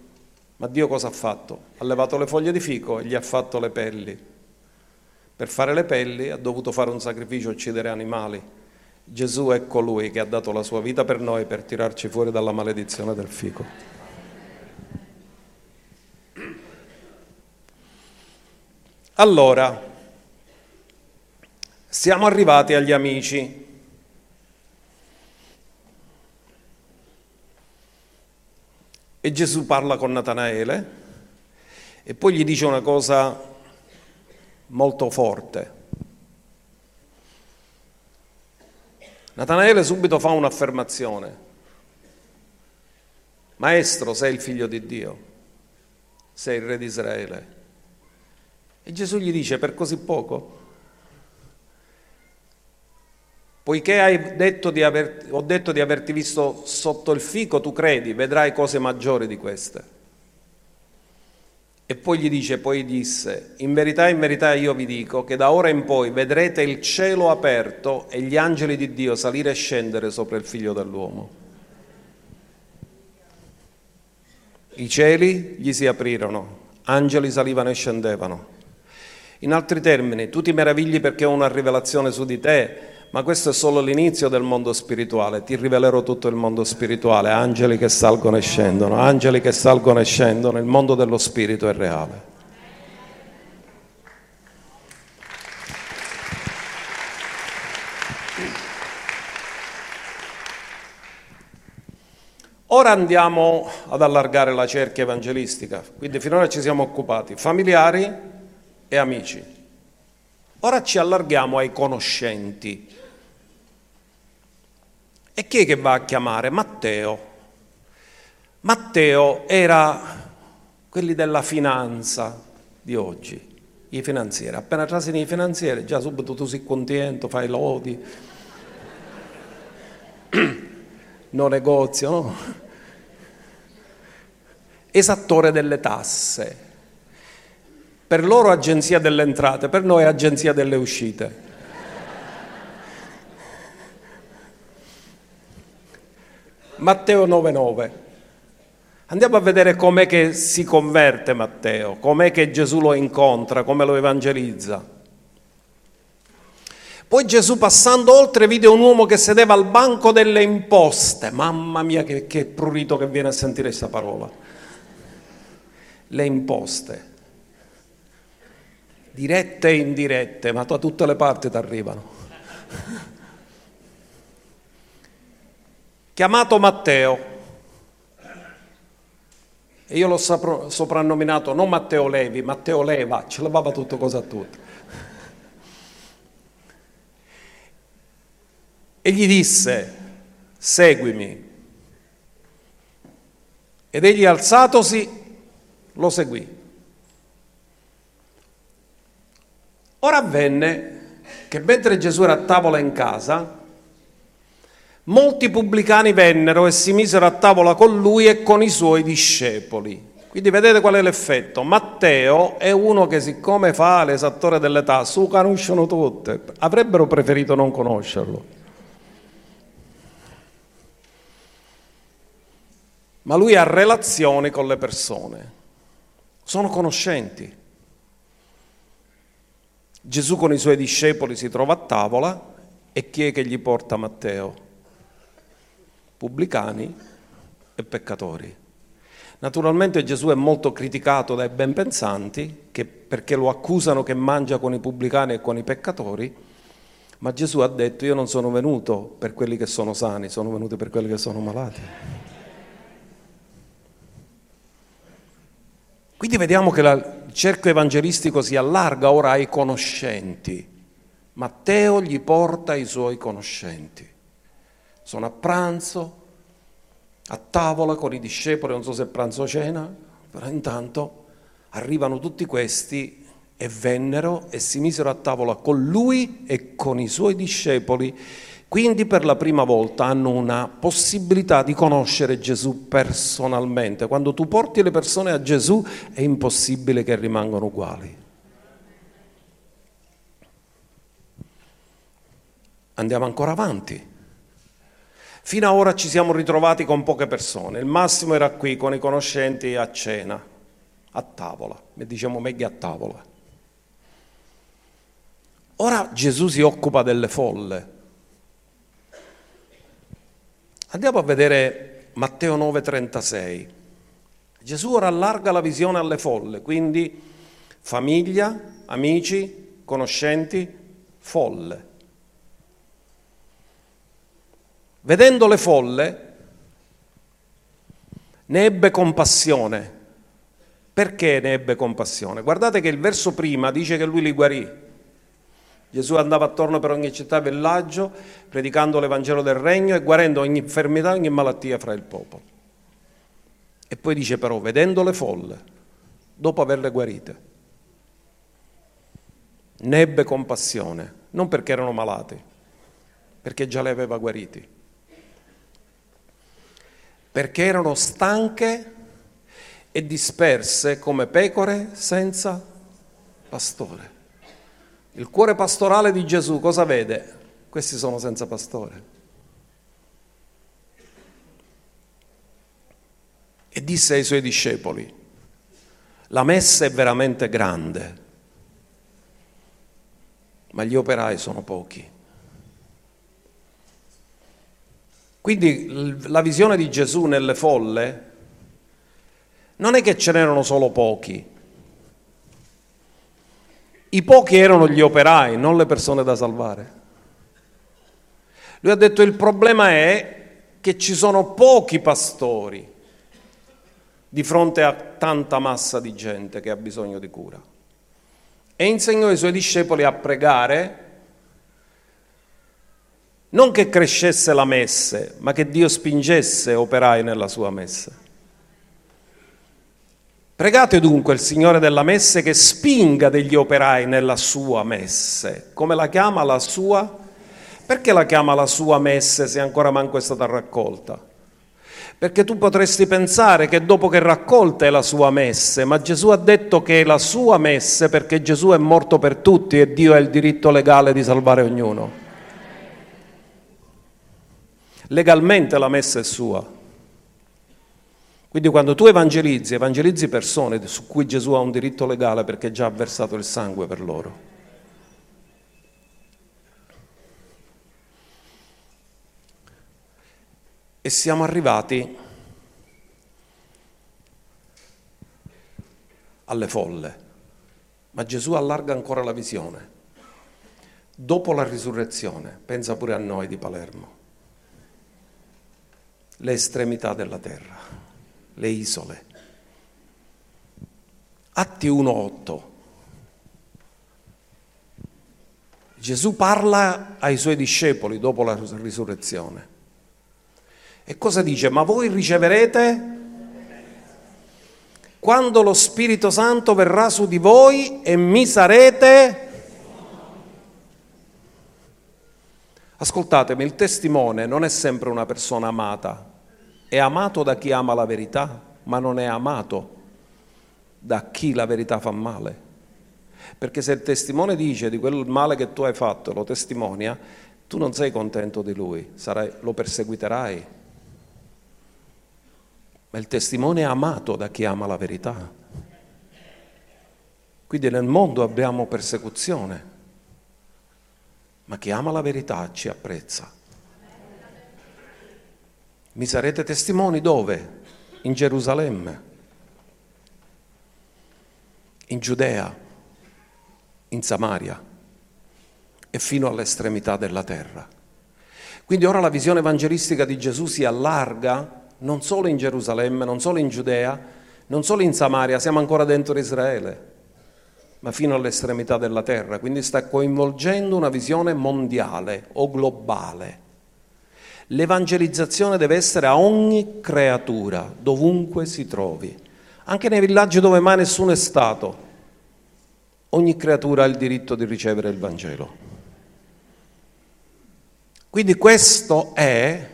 Ma Dio cosa ha fatto? Ha levato le foglie di fico e gli ha fatto le pelli. Per fare le pelli ha dovuto fare un sacrificio, uccidere animali. Gesù è colui che ha dato la sua vita per noi per tirarci fuori dalla maledizione del fico. Allora, siamo arrivati agli amici. E Gesù parla con Natanaele e poi gli dice una cosa molto forte. Natanaele subito fa un'affermazione. Maestro, sei il figlio di Dio, sei il re di Israele. E Gesù gli dice, per così poco? Poiché hai detto aver, ho detto di averti visto sotto il fico, tu credi, vedrai cose maggiori di queste. E poi gli dice, poi disse, in verità, in verità io vi dico che da ora in poi vedrete il cielo aperto e gli angeli di Dio salire e scendere sopra il figlio dell'uomo. I cieli gli si aprirono, angeli salivano e scendevano. In altri termini, tu ti meravigli perché ho una rivelazione su di te, ma questo è solo l'inizio del mondo spirituale, ti rivelerò tutto il mondo spirituale, angeli che salgono e scendono, angeli che salgono e scendono, il mondo dello spirito è reale. Ora andiamo ad allargare la cerchia evangelistica, quindi finora ci siamo occupati familiari e amici. Ora ci allarghiamo ai conoscenti. E chi è che va a chiamare? Matteo. Matteo era quelli della finanza di oggi, i finanzieri. Appena trasi nei finanzieri, già subito tu sei contento, fai lodi, non negozio, no? Esattore delle tasse per loro agenzia delle entrate, per noi agenzia delle uscite. Matteo 9:9. Andiamo a vedere com'è che si converte Matteo, com'è che Gesù lo incontra, come lo evangelizza. Poi Gesù passando oltre vide un uomo che sedeva al banco delle imposte. Mamma mia che, che prurito che viene a sentire questa parola. Le imposte. Dirette e indirette, ma da tutte le parti ti arrivano. Chiamato Matteo. E io l'ho soprannominato non Matteo Levi, Matteo Leva, ce l'aveva tutto cosa a tutto. e gli disse, seguimi. Ed egli alzatosi lo seguì. Ora avvenne che mentre Gesù era a tavola in casa, molti pubblicani vennero e si misero a tavola con lui e con i suoi discepoli. Quindi vedete qual è l'effetto? Matteo è uno che siccome fa l'esattore dell'età, su conoscono tutte, avrebbero preferito non conoscerlo. ma lui ha relazioni con le persone, sono conoscenti. Gesù con i suoi discepoli si trova a tavola e chi è che gli porta Matteo? Pubblicani e peccatori. Naturalmente Gesù è molto criticato dai benpensanti che, perché lo accusano che mangia con i pubblicani e con i peccatori, ma Gesù ha detto io non sono venuto per quelli che sono sani, sono venuto per quelli che sono malati. Quindi vediamo che la, cerchio evangelistico si allarga ora ai conoscenti. Matteo gli porta i suoi conoscenti. Sono a pranzo, a tavola con i discepoli, non so se pranzo o cena, però intanto arrivano tutti questi e vennero e si misero a tavola con lui e con i suoi discepoli quindi per la prima volta hanno una possibilità di conoscere Gesù personalmente. Quando tu porti le persone a Gesù è impossibile che rimangano uguali. Andiamo ancora avanti. Fino ad ora ci siamo ritrovati con poche persone, il massimo era qui con i conoscenti a cena, a tavola, e diciamo meglio a tavola. Ora Gesù si occupa delle folle Andiamo a vedere Matteo 9:36. Gesù ora allarga la visione alle folle, quindi famiglia, amici, conoscenti, folle. Vedendo le folle, ne ebbe compassione. Perché ne ebbe compassione? Guardate che il verso prima dice che lui li guarì. Gesù andava attorno per ogni città e villaggio, predicando l'Evangelo del Regno e guarendo ogni infermità ogni malattia fra il popolo. E poi dice però, vedendo le folle, dopo averle guarite, ne ebbe compassione, non perché erano malati, perché già le aveva guariti, perché erano stanche e disperse come pecore senza pastore. Il cuore pastorale di Gesù cosa vede? Questi sono senza pastore. E disse ai suoi discepoli, la messa è veramente grande, ma gli operai sono pochi. Quindi la visione di Gesù nelle folle non è che ce n'erano solo pochi, i pochi erano gli operai, non le persone da salvare. Lui ha detto il problema è che ci sono pochi pastori di fronte a tanta massa di gente che ha bisogno di cura. E insegnò ai suoi discepoli a pregare non che crescesse la messe, ma che Dio spingesse operai nella sua messe. Pregate dunque il Signore della messe che spinga degli operai nella sua messe. Come la chiama la sua? Perché la chiama la sua messe se ancora manco è stata raccolta? Perché tu potresti pensare che dopo che raccolta è la sua messe, ma Gesù ha detto che è la sua messe perché Gesù è morto per tutti e Dio ha il diritto legale di salvare ognuno. Legalmente la messa è sua. Quindi quando tu evangelizzi, evangelizzi persone su cui Gesù ha un diritto legale perché già ha versato il sangue per loro. E siamo arrivati alle folle, ma Gesù allarga ancora la visione. Dopo la risurrezione, pensa pure a noi di Palermo, le estremità della terra le isole. Atti 1.8. Gesù parla ai suoi discepoli dopo la risurrezione. E cosa dice? Ma voi riceverete quando lo Spirito Santo verrà su di voi e mi sarete... Ascoltatemi, il testimone non è sempre una persona amata, è amato da chi ama la verità, ma non è amato da chi la verità fa male. Perché se il testimone dice di quel male che tu hai fatto, lo testimonia, tu non sei contento di lui, sarai, lo perseguiterai. Ma il testimone è amato da chi ama la verità. Quindi nel mondo abbiamo persecuzione, ma chi ama la verità ci apprezza. Mi sarete testimoni dove? In Gerusalemme, in Giudea, in Samaria e fino all'estremità della terra. Quindi ora la visione evangelistica di Gesù si allarga non solo in Gerusalemme, non solo in Giudea, non solo in Samaria, siamo ancora dentro Israele, ma fino all'estremità della terra. Quindi sta coinvolgendo una visione mondiale o globale. L'evangelizzazione deve essere a ogni creatura, dovunque si trovi, anche nei villaggi dove mai nessuno è stato. Ogni creatura ha il diritto di ricevere il Vangelo. Quindi questo è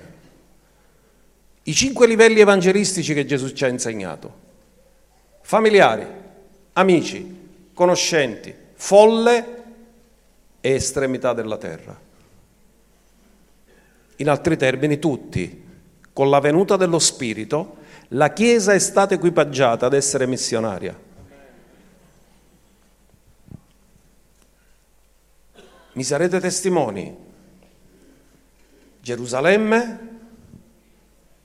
i cinque livelli evangelistici che Gesù ci ha insegnato. Familiari, amici, conoscenti, folle e estremità della terra. In altri termini, tutti. Con la venuta dello Spirito, la Chiesa è stata equipaggiata ad essere missionaria. Mi sarete testimoni. Gerusalemme,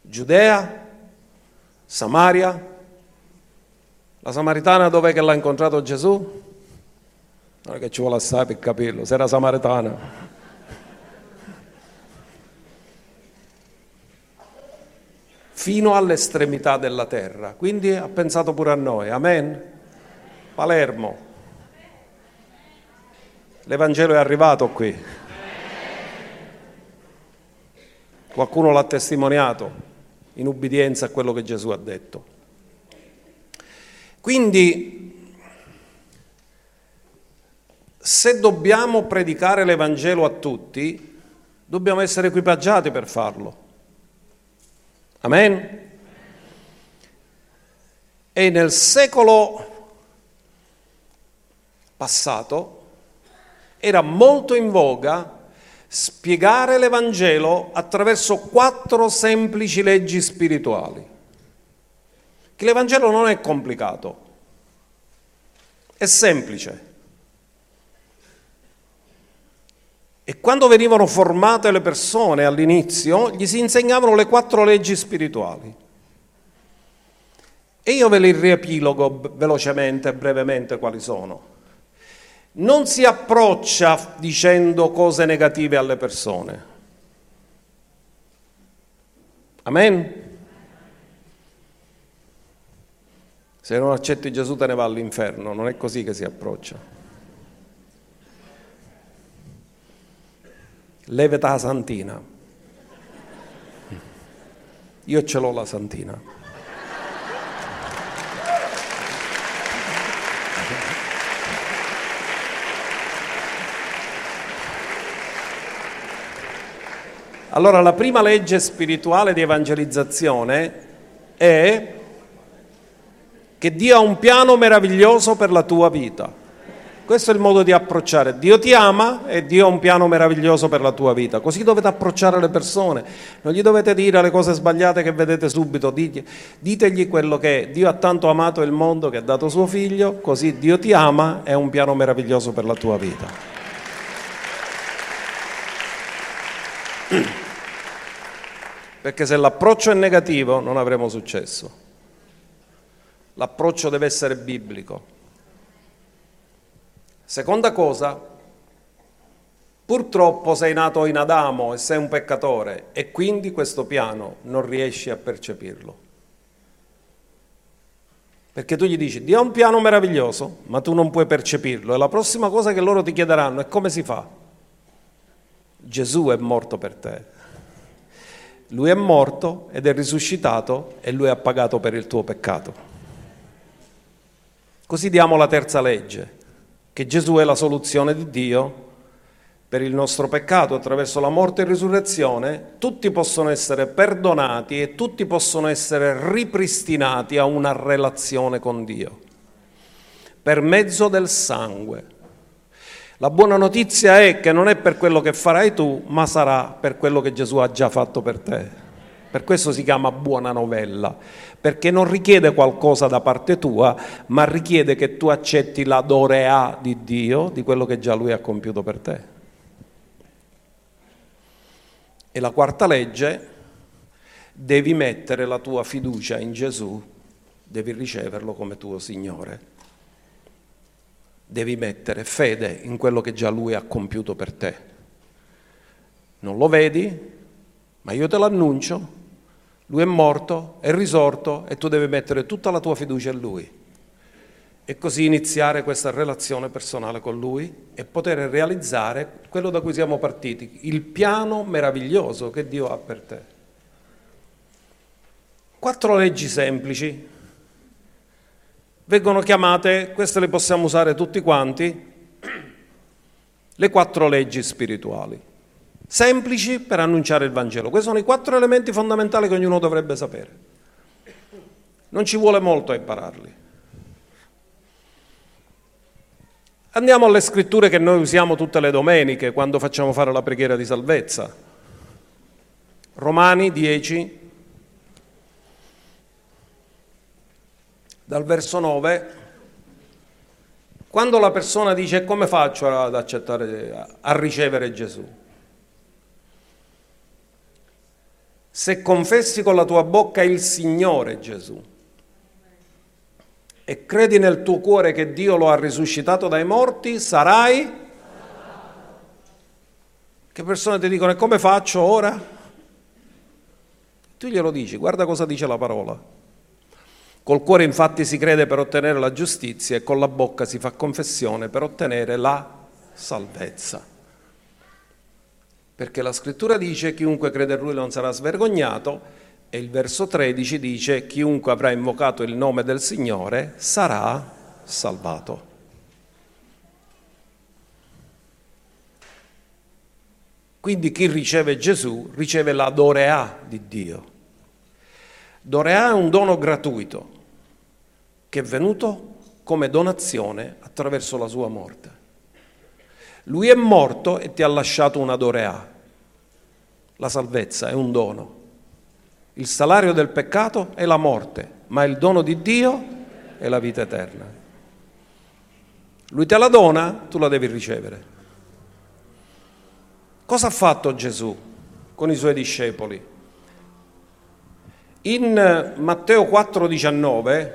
Giudea, Samaria, la Samaritana dov'è che l'ha incontrato Gesù? Non è che ci vuole assai per capirlo, se era samaritana. Fino all'estremità della terra. Quindi ha pensato pure a noi. Amen? Palermo. L'Evangelo è arrivato qui. Qualcuno l'ha testimoniato in ubbidienza a quello che Gesù ha detto. Quindi, se dobbiamo predicare l'Evangelo a tutti, dobbiamo essere equipaggiati per farlo. Amen? E nel secolo passato era molto in voga spiegare l'Evangelo attraverso quattro semplici leggi spirituali. Che l'Evangelo non è complicato, è semplice. E quando venivano formate le persone all'inizio, gli si insegnavano le quattro leggi spirituali. E io ve le riepilogo velocemente, brevemente, quali sono. Non si approccia dicendo cose negative alle persone. Amen? Se non accetti Gesù te ne va all'inferno, non è così che si approccia. Levete la santina. Io ce l'ho la santina. Allora la prima legge spirituale di evangelizzazione è che Dio ha un piano meraviglioso per la tua vita. Questo è il modo di approcciare. Dio ti ama e Dio ha un piano meraviglioso per la tua vita. Così dovete approcciare le persone. Non gli dovete dire le cose sbagliate che vedete subito. Ditegli quello che è. Dio ha tanto amato il mondo che ha dato suo figlio, così Dio ti ama e ha un piano meraviglioso per la tua vita. Perché se l'approccio è negativo non avremo successo. L'approccio deve essere biblico. Seconda cosa, purtroppo sei nato in Adamo e sei un peccatore e quindi questo piano non riesci a percepirlo. Perché tu gli dici, Dio ha un piano meraviglioso, ma tu non puoi percepirlo. E la prossima cosa che loro ti chiederanno è come si fa? Gesù è morto per te. Lui è morto ed è risuscitato e lui ha pagato per il tuo peccato. Così diamo la terza legge che Gesù è la soluzione di Dio per il nostro peccato attraverso la morte e risurrezione, tutti possono essere perdonati e tutti possono essere ripristinati a una relazione con Dio per mezzo del sangue. La buona notizia è che non è per quello che farai tu, ma sarà per quello che Gesù ha già fatto per te. Per questo si chiama buona novella, perché non richiede qualcosa da parte tua, ma richiede che tu accetti la dorea di Dio, di quello che già Lui ha compiuto per te. E la quarta legge, devi mettere la tua fiducia in Gesù, devi riceverlo come tuo Signore. Devi mettere fede in quello che già Lui ha compiuto per te. Non lo vedi, ma io te l'annuncio, lui è morto, è risorto e tu devi mettere tutta la tua fiducia in Lui. E così iniziare questa relazione personale con Lui e poter realizzare quello da cui siamo partiti, il piano meraviglioso che Dio ha per te. Quattro leggi semplici vengono chiamate, queste le possiamo usare tutti quanti, le quattro leggi spirituali semplici per annunciare il Vangelo. Questi sono i quattro elementi fondamentali che ognuno dovrebbe sapere. Non ci vuole molto a impararli. Andiamo alle scritture che noi usiamo tutte le domeniche quando facciamo fare la preghiera di salvezza. Romani 10, dal verso 9, quando la persona dice come faccio ad accettare, a ricevere Gesù? Se confessi con la tua bocca il Signore Gesù e credi nel tuo cuore che Dio lo ha risuscitato dai morti, sarai... Che persone ti dicono e come faccio ora? Tu glielo dici, guarda cosa dice la parola. Col cuore infatti si crede per ottenere la giustizia e con la bocca si fa confessione per ottenere la salvezza perché la scrittura dice chiunque crede in lui non sarà svergognato e il verso 13 dice chiunque avrà invocato il nome del Signore sarà salvato. Quindi chi riceve Gesù riceve la dorea di Dio. Dorea è un dono gratuito che è venuto come donazione attraverso la sua morte. Lui è morto e ti ha lasciato una dorea. La salvezza è un dono. Il salario del peccato è la morte, ma il dono di Dio è la vita eterna. Lui te la dona, tu la devi ricevere. Cosa ha fatto Gesù con i suoi discepoli? In Matteo 4,19,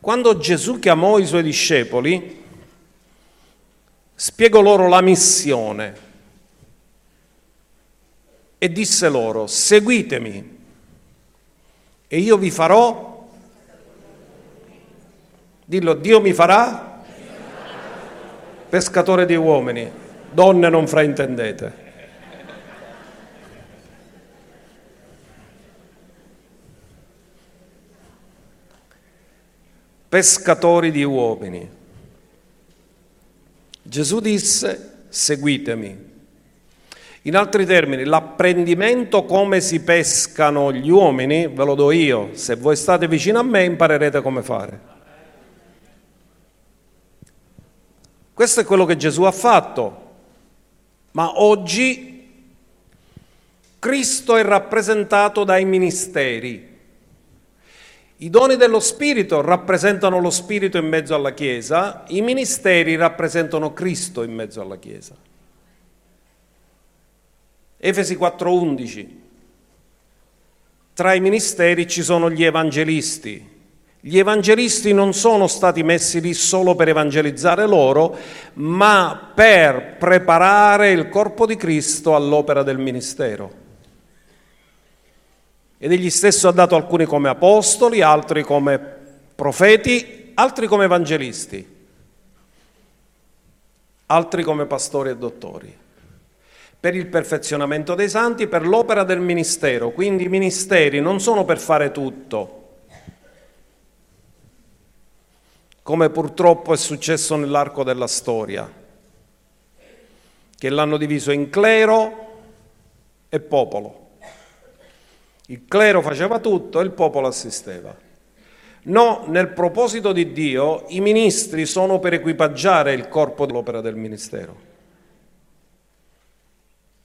quando Gesù chiamò i suoi discepoli, spiegò loro la missione e disse loro, seguitemi e io vi farò, dillo, Dio mi farà pescatore di uomini, donne non fraintendete. Pescatori di uomini. Gesù disse seguitemi. In altri termini, l'apprendimento come si pescano gli uomini ve lo do io. Se voi state vicino a me imparerete come fare. Questo è quello che Gesù ha fatto, ma oggi Cristo è rappresentato dai ministeri. I doni dello Spirito rappresentano lo Spirito in mezzo alla Chiesa, i ministeri rappresentano Cristo in mezzo alla Chiesa. Efesi 4:11. Tra i ministeri ci sono gli evangelisti. Gli evangelisti non sono stati messi lì solo per evangelizzare loro, ma per preparare il corpo di Cristo all'opera del ministero. Ed egli stesso ha dato alcuni come apostoli, altri come profeti, altri come evangelisti, altri come pastori e dottori, per il perfezionamento dei santi, per l'opera del ministero. Quindi i ministeri non sono per fare tutto, come purtroppo è successo nell'arco della storia, che l'hanno diviso in clero e popolo. Il clero faceva tutto e il popolo assisteva. No, nel proposito di Dio i ministri sono per equipaggiare il corpo dell'opera del ministero.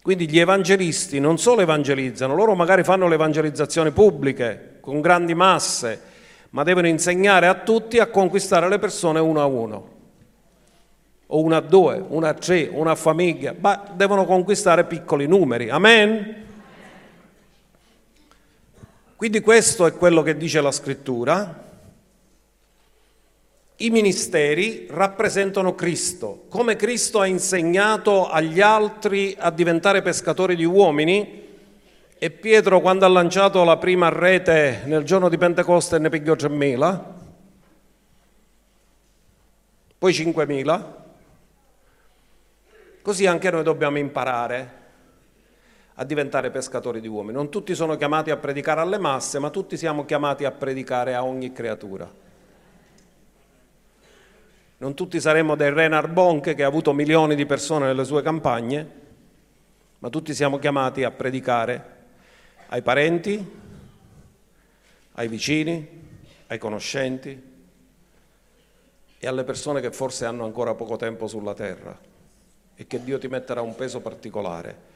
Quindi gli evangelisti non solo evangelizzano, loro magari fanno le evangelizzazioni pubbliche con grandi masse, ma devono insegnare a tutti a conquistare le persone uno a uno, o uno a due, uno a tre, una famiglia, ma devono conquistare piccoli numeri. Amen? Quindi questo è quello che dice la scrittura. I ministeri rappresentano Cristo, come Cristo ha insegnato agli altri a diventare pescatori di uomini. E Pietro quando ha lanciato la prima rete nel giorno di Pentecoste ne pigliò 3.000, poi 5.000, così anche noi dobbiamo imparare a diventare pescatori di uomini. Non tutti sono chiamati a predicare alle masse, ma tutti siamo chiamati a predicare a ogni creatura. Non tutti saremo dei Renard Bonk che ha avuto milioni di persone nelle sue campagne, ma tutti siamo chiamati a predicare ai parenti, ai vicini, ai conoscenti e alle persone che forse hanno ancora poco tempo sulla terra e che Dio ti metterà un peso particolare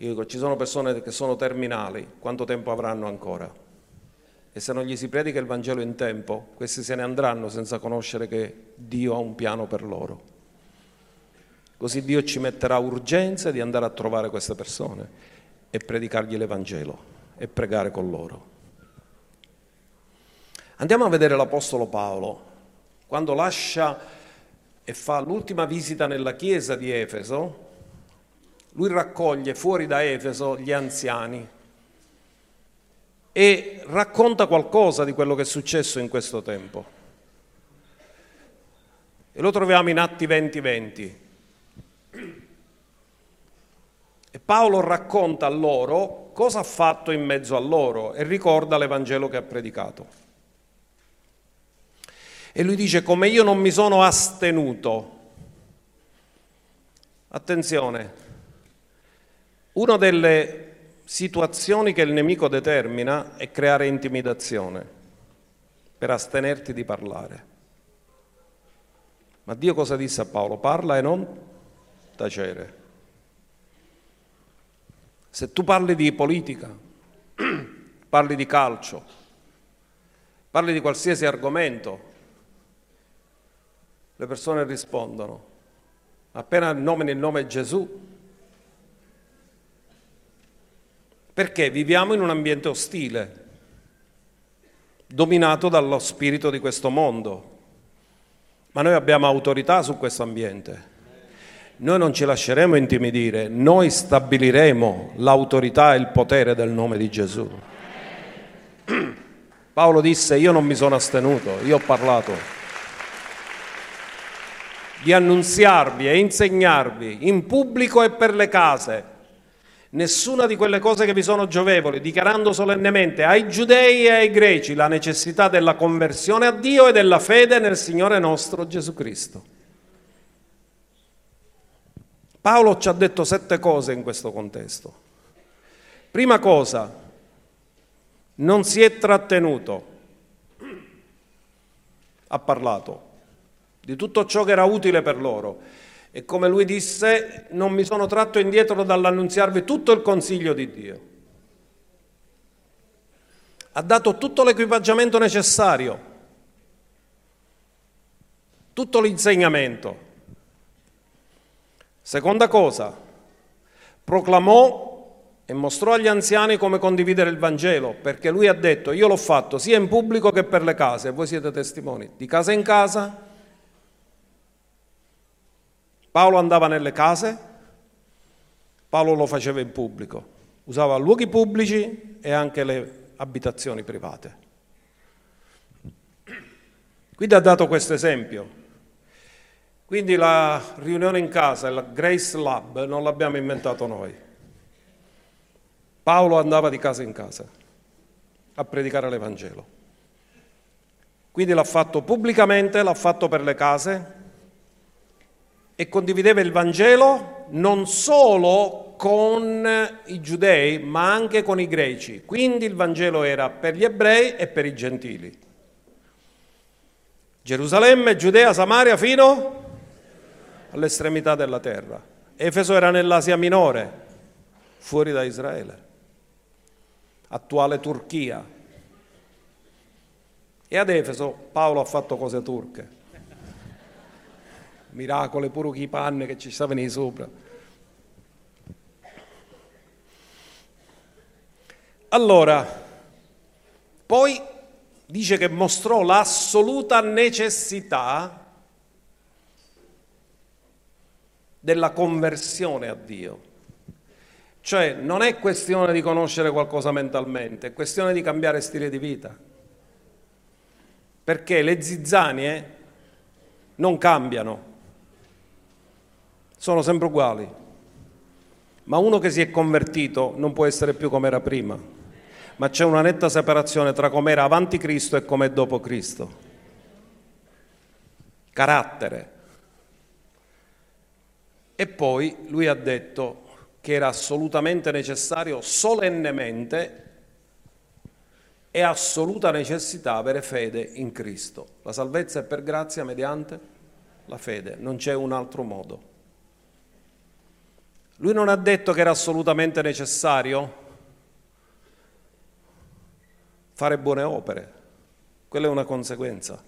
io dico, ci sono persone che sono terminali, quanto tempo avranno ancora? E se non gli si predica il Vangelo in tempo, questi se ne andranno senza conoscere che Dio ha un piano per loro. Così Dio ci metterà urgenza di andare a trovare queste persone e predicargli l'Evangelo e pregare con loro. Andiamo a vedere l'Apostolo Paolo, quando lascia e fa l'ultima visita nella chiesa di Efeso, lui raccoglie fuori da Efeso gli anziani e racconta qualcosa di quello che è successo in questo tempo. E lo troviamo in Atti 20:20. E Paolo racconta a loro cosa ha fatto in mezzo a loro e ricorda l'Evangelo che ha predicato. E lui dice, come io non mi sono astenuto, attenzione, una delle situazioni che il nemico determina è creare intimidazione per astenerti di parlare. Ma Dio cosa disse a Paolo? Parla e non tacere. Se tu parli di politica, parli di calcio, parli di qualsiasi argomento, le persone rispondono. Appena nomini il nome Gesù, perché viviamo in un ambiente ostile, dominato dallo spirito di questo mondo. Ma noi abbiamo autorità su questo ambiente. Noi non ci lasceremo intimidire, noi stabiliremo l'autorità e il potere del nome di Gesù. Paolo disse, io non mi sono astenuto, io ho parlato di annunziarvi e insegnarvi in pubblico e per le case nessuna di quelle cose che vi sono giovevoli, dichiarando solennemente ai giudei e ai greci la necessità della conversione a Dio e della fede nel Signore nostro Gesù Cristo. Paolo ci ha detto sette cose in questo contesto. Prima cosa, non si è trattenuto, ha parlato. di tutto ciò che era utile per loro. E come lui disse, non mi sono tratto indietro dall'annunziarvi tutto il consiglio di Dio. Ha dato tutto l'equipaggiamento necessario, tutto l'insegnamento. Seconda cosa, proclamò e mostrò agli anziani come condividere il Vangelo, perché lui ha detto, io l'ho fatto sia in pubblico che per le case, voi siete testimoni, di casa in casa Paolo andava nelle case, Paolo lo faceva in pubblico, usava luoghi pubblici e anche le abitazioni private. Quindi ha dato questo esempio. Quindi la riunione in casa, il Grace Lab, non l'abbiamo inventato noi. Paolo andava di casa in casa a predicare l'Evangelo. Quindi l'ha fatto pubblicamente, l'ha fatto per le case, e condivideva il Vangelo non solo con i giudei, ma anche con i greci. Quindi il Vangelo era per gli ebrei e per i gentili. Gerusalemme, Giudea, Samaria fino all'estremità della terra. Efeso era nell'Asia minore, fuori da Israele, attuale Turchia. E ad Efeso Paolo ha fatto cose turche miracoli pure chi panne che ci stavano sopra. Allora, poi dice che mostrò l'assoluta necessità della conversione a Dio. Cioè non è questione di conoscere qualcosa mentalmente, è questione di cambiare stile di vita. Perché le zizzanie non cambiano, sono sempre uguali, ma uno che si è convertito non può essere più come era prima, ma c'è una netta separazione tra com'era avanti Cristo e com'è dopo Cristo. Carattere. E poi lui ha detto che era assolutamente necessario solennemente e assoluta necessità avere fede in Cristo. La salvezza è per grazia mediante la fede, non c'è un altro modo. Lui non ha detto che era assolutamente necessario fare buone opere, quella è una conseguenza,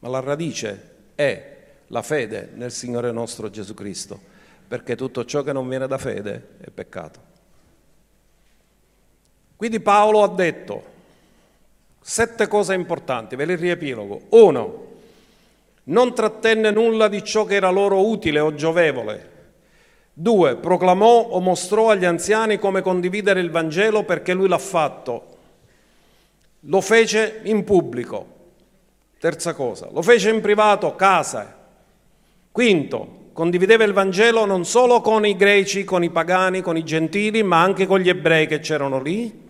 ma la radice è la fede nel Signore nostro Gesù Cristo, perché tutto ciò che non viene da fede è peccato. Quindi Paolo ha detto sette cose importanti, ve le riepilogo. Uno, non trattenne nulla di ciò che era loro utile o giovevole, Due, proclamò o mostrò agli anziani come condividere il Vangelo perché lui l'ha fatto. Lo fece in pubblico. Terza cosa, lo fece in privato, casa. Quinto, condivideva il Vangelo non solo con i greci, con i pagani, con i gentili, ma anche con gli ebrei che c'erano lì.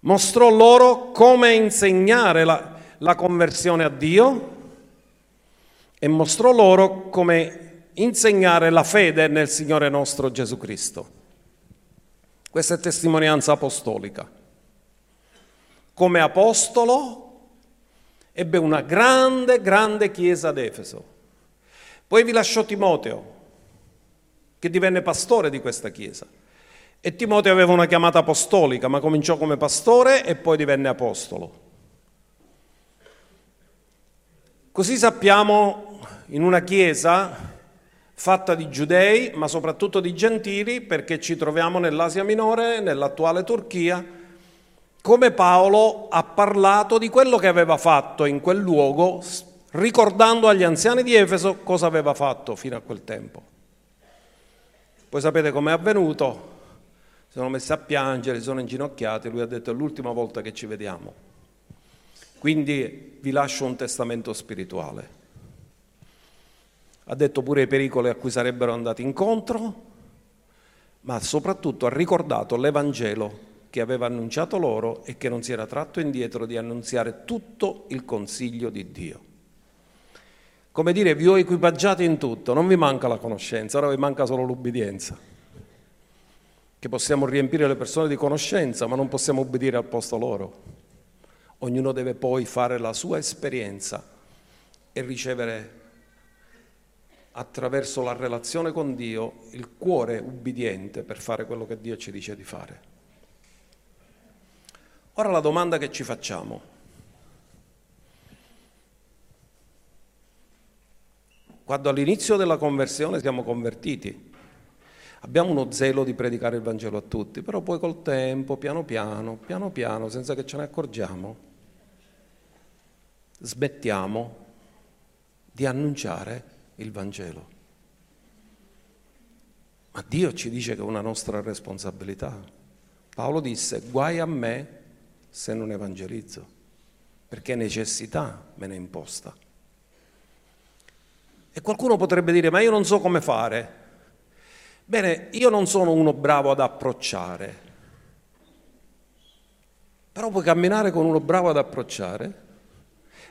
Mostrò loro come insegnare la, la conversione a Dio e mostrò loro come insegnare la fede nel Signore nostro Gesù Cristo. Questa è testimonianza apostolica. Come apostolo ebbe una grande, grande chiesa ad Efeso. Poi vi lasciò Timoteo, che divenne pastore di questa chiesa. E Timoteo aveva una chiamata apostolica, ma cominciò come pastore e poi divenne apostolo. Così sappiamo in una chiesa fatta di giudei, ma soprattutto di gentili, perché ci troviamo nell'Asia Minore, nell'attuale Turchia, come Paolo ha parlato di quello che aveva fatto in quel luogo, ricordando agli anziani di Efeso cosa aveva fatto fino a quel tempo. Poi sapete com'è avvenuto? Si sono messi a piangere, si sono inginocchiati, lui ha detto è l'ultima volta che ci vediamo. Quindi vi lascio un testamento spirituale ha detto pure i pericoli a cui sarebbero andati incontro, ma soprattutto ha ricordato l'Evangelo che aveva annunciato loro e che non si era tratto indietro di annunziare tutto il consiglio di Dio. Come dire, vi ho equipaggiato in tutto, non vi manca la conoscenza, ora vi manca solo l'ubbidienza. Che possiamo riempire le persone di conoscenza, ma non possiamo ubbidire al posto loro. Ognuno deve poi fare la sua esperienza e ricevere attraverso la relazione con Dio il cuore ubbidiente per fare quello che Dio ci dice di fare. Ora la domanda che ci facciamo. Quando all'inizio della conversione siamo convertiti, abbiamo uno zelo di predicare il Vangelo a tutti, però poi col tempo, piano piano, piano piano, senza che ce ne accorgiamo, smettiamo di annunciare il Vangelo. Ma Dio ci dice che è una nostra responsabilità. Paolo disse, guai a me se non evangelizzo, perché necessità me ne imposta. E qualcuno potrebbe dire, ma io non so come fare. Bene, io non sono uno bravo ad approcciare, però puoi camminare con uno bravo ad approcciare,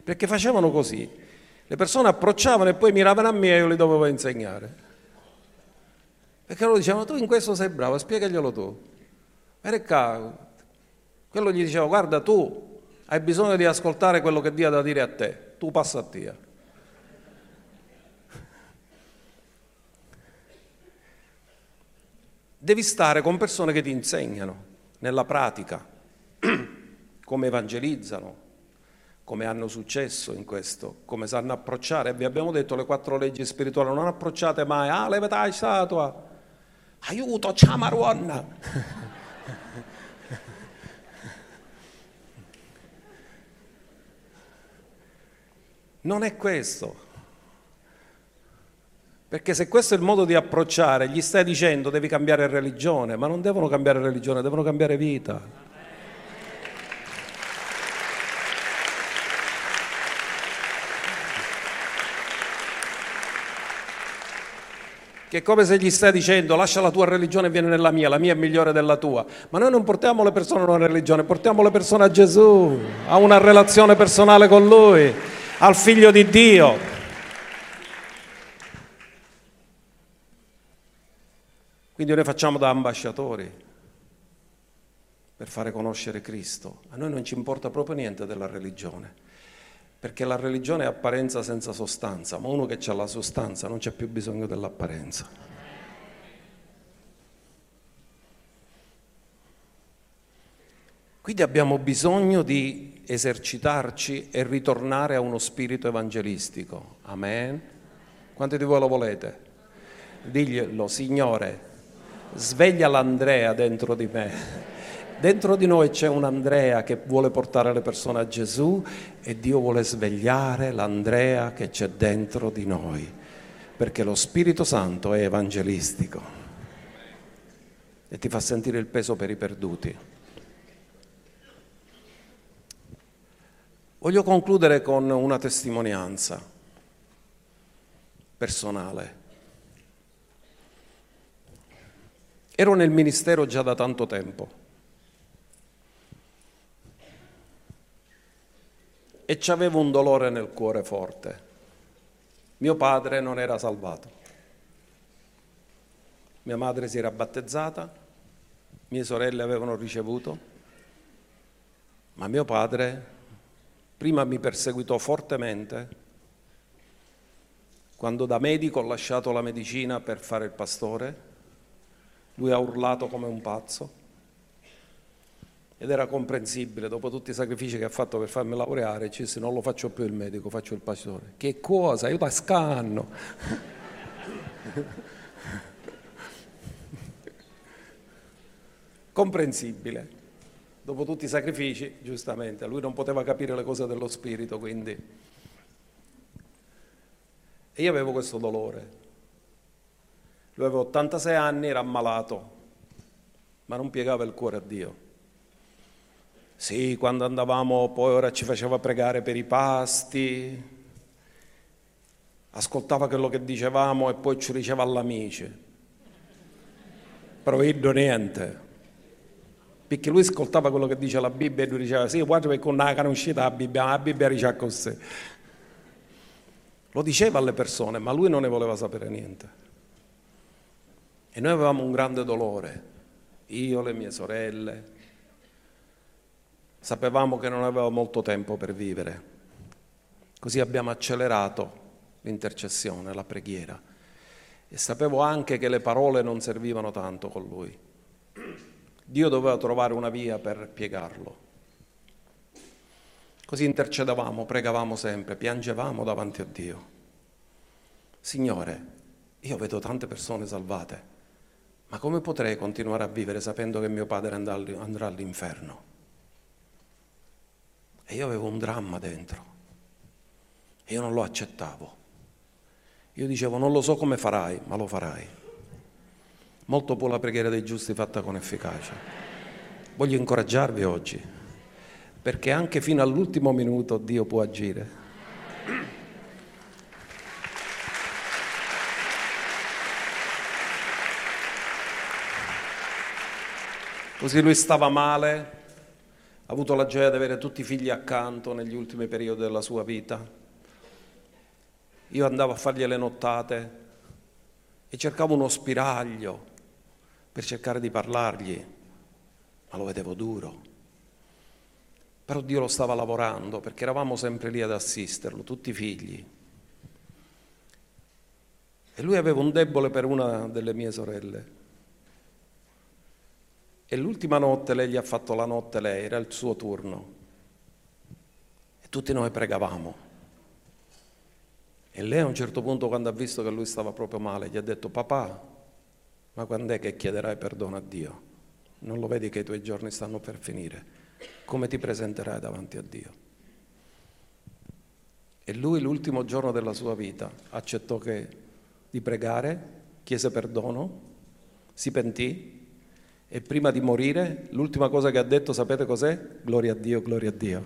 perché facevano così. Le persone approcciavano e poi miravano a me e io li dovevo insegnare. Perché loro dicevano, tu in questo sei bravo, spiegaglielo tu. Qua, quello gli diceva, guarda tu hai bisogno di ascoltare quello che Dio ha da dire a te, tu passa a Dio. Devi stare con persone che ti insegnano nella pratica, come evangelizzano, come hanno successo in questo, come sanno approcciare. Vi abbiamo detto le quattro leggi spirituali, non approcciate mai, ah, levate la statua, aiuto, ciamaruonna. Non è questo. Perché se questo è il modo di approcciare, gli stai dicendo devi cambiare religione, ma non devono cambiare religione, devono cambiare vita. Che è come se gli stai dicendo lascia la tua religione e vieni nella mia, la mia è migliore della tua. Ma noi non portiamo le persone a una religione, portiamo le persone a Gesù, a una relazione personale con Lui al figlio di Dio. Quindi noi facciamo da ambasciatori per fare conoscere Cristo. A noi non ci importa proprio niente della religione, perché la religione è apparenza senza sostanza, ma uno che ha la sostanza non c'è più bisogno dell'apparenza. Quindi abbiamo bisogno di esercitarci e ritornare a uno spirito evangelistico. Amen. Quanti di voi lo volete? Diglielo, Signore, sveglia l'Andrea dentro di me. Dentro di noi c'è un Andrea che vuole portare le persone a Gesù e Dio vuole svegliare l'Andrea che c'è dentro di noi, perché lo Spirito Santo è evangelistico e ti fa sentire il peso per i perduti. Voglio concludere con una testimonianza personale. Ero nel ministero già da tanto tempo e avevo un dolore nel cuore forte. Mio padre non era salvato. Mia madre si era battezzata, mie sorelle avevano ricevuto, ma mio padre Prima mi perseguitò fortemente, quando da medico ho lasciato la medicina per fare il pastore, lui ha urlato come un pazzo ed era comprensibile, dopo tutti i sacrifici che ha fatto per farmi laureare, disse non lo faccio più il medico, faccio il pastore. Che cosa? Io da scanno. comprensibile dopo tutti i sacrifici, giustamente, lui non poteva capire le cose dello spirito, quindi... E io avevo questo dolore. Lui aveva 86 anni, era ammalato, ma non piegava il cuore a Dio. Sì, quando andavamo, poi ora ci faceva pregare per i pasti, ascoltava quello che dicevamo e poi ci diceva all'amici. Però niente perché lui ascoltava quello che dice la Bibbia e lui diceva sì, guarda perché non è uscita la Bibbia, la Bibbia dice così. Lo diceva alle persone, ma lui non ne voleva sapere niente. E noi avevamo un grande dolore, io, le mie sorelle, sapevamo che non aveva molto tempo per vivere. Così abbiamo accelerato l'intercessione, la preghiera. E sapevo anche che le parole non servivano tanto con lui. Dio doveva trovare una via per piegarlo. Così intercedevamo, pregavamo sempre, piangevamo davanti a Dio. Signore, io vedo tante persone salvate, ma come potrei continuare a vivere sapendo che mio padre andrà all'inferno? E io avevo un dramma dentro e io non lo accettavo. Io dicevo, non lo so come farai, ma lo farai. Molto può la preghiera dei giusti fatta con efficacia. Voglio incoraggiarvi oggi, perché anche fino all'ultimo minuto Dio può agire. Così lui stava male, avuto la gioia di avere tutti i figli accanto negli ultimi periodi della sua vita. Io andavo a fargli le nottate e cercavo uno spiraglio per cercare di parlargli, ma lo vedevo duro. Però Dio lo stava lavorando perché eravamo sempre lì ad assisterlo, tutti i figli. E lui aveva un debole per una delle mie sorelle. E l'ultima notte lei gli ha fatto la notte lei, era il suo turno. E tutti noi pregavamo. E lei a un certo punto, quando ha visto che lui stava proprio male, gli ha detto, papà, ma quando è che chiederai perdono a Dio? Non lo vedi che i tuoi giorni stanno per finire? Come ti presenterai davanti a Dio? E lui l'ultimo giorno della sua vita accettò che, di pregare, chiese perdono, si pentì e prima di morire l'ultima cosa che ha detto, sapete cos'è? Gloria a Dio, gloria a Dio.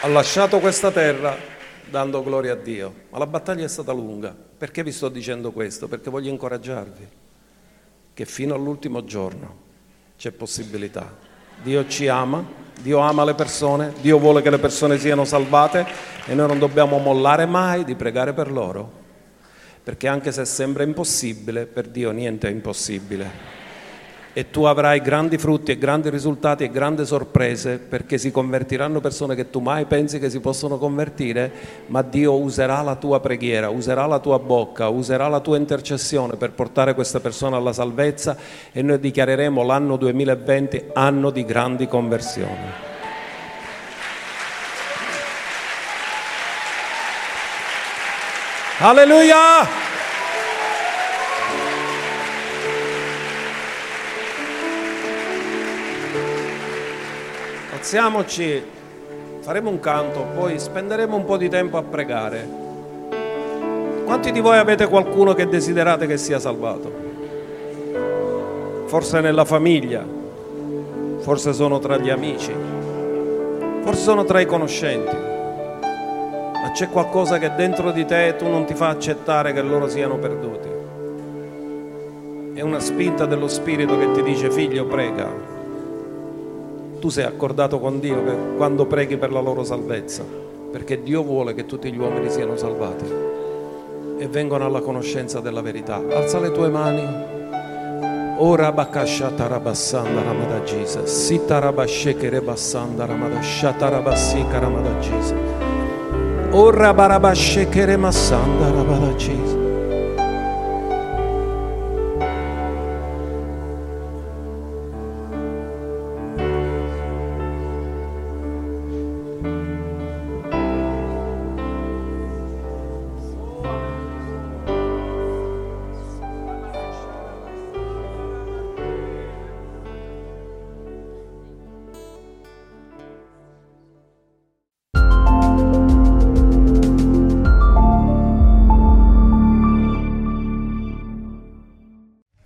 Ha lasciato questa terra dando gloria a Dio, ma la battaglia è stata lunga. Perché vi sto dicendo questo? Perché voglio incoraggiarvi che fino all'ultimo giorno c'è possibilità. Dio ci ama, Dio ama le persone, Dio vuole che le persone siano salvate e noi non dobbiamo mollare mai di pregare per loro, perché anche se sembra impossibile, per Dio niente è impossibile e tu avrai grandi frutti e grandi risultati e grandi sorprese perché si convertiranno persone che tu mai pensi che si possono convertire, ma Dio userà la tua preghiera, userà la tua bocca, userà la tua intercessione per portare questa persona alla salvezza e noi dichiareremo l'anno 2020 anno di grandi conversioni. Alleluia! Alziamoci, faremo un canto, poi spenderemo un po' di tempo a pregare. Quanti di voi avete qualcuno che desiderate che sia salvato? Forse nella famiglia, forse sono tra gli amici, forse sono tra i conoscenti, ma c'è qualcosa che dentro di te tu non ti fa accettare che loro siano perduti. È una spinta dello Spirito che ti dice figlio prega, tu sei accordato con Dio quando preghi per la loro salvezza, perché Dio vuole che tutti gli uomini siano salvati e vengono alla conoscenza della verità. Alza le tue mani. Ora bakashata rabassanda ramada Jesus. Sita rabasheke rebassanda ramada shata rabassika ramada Jesus. Ora barabasheke remassanda ramada Jesus.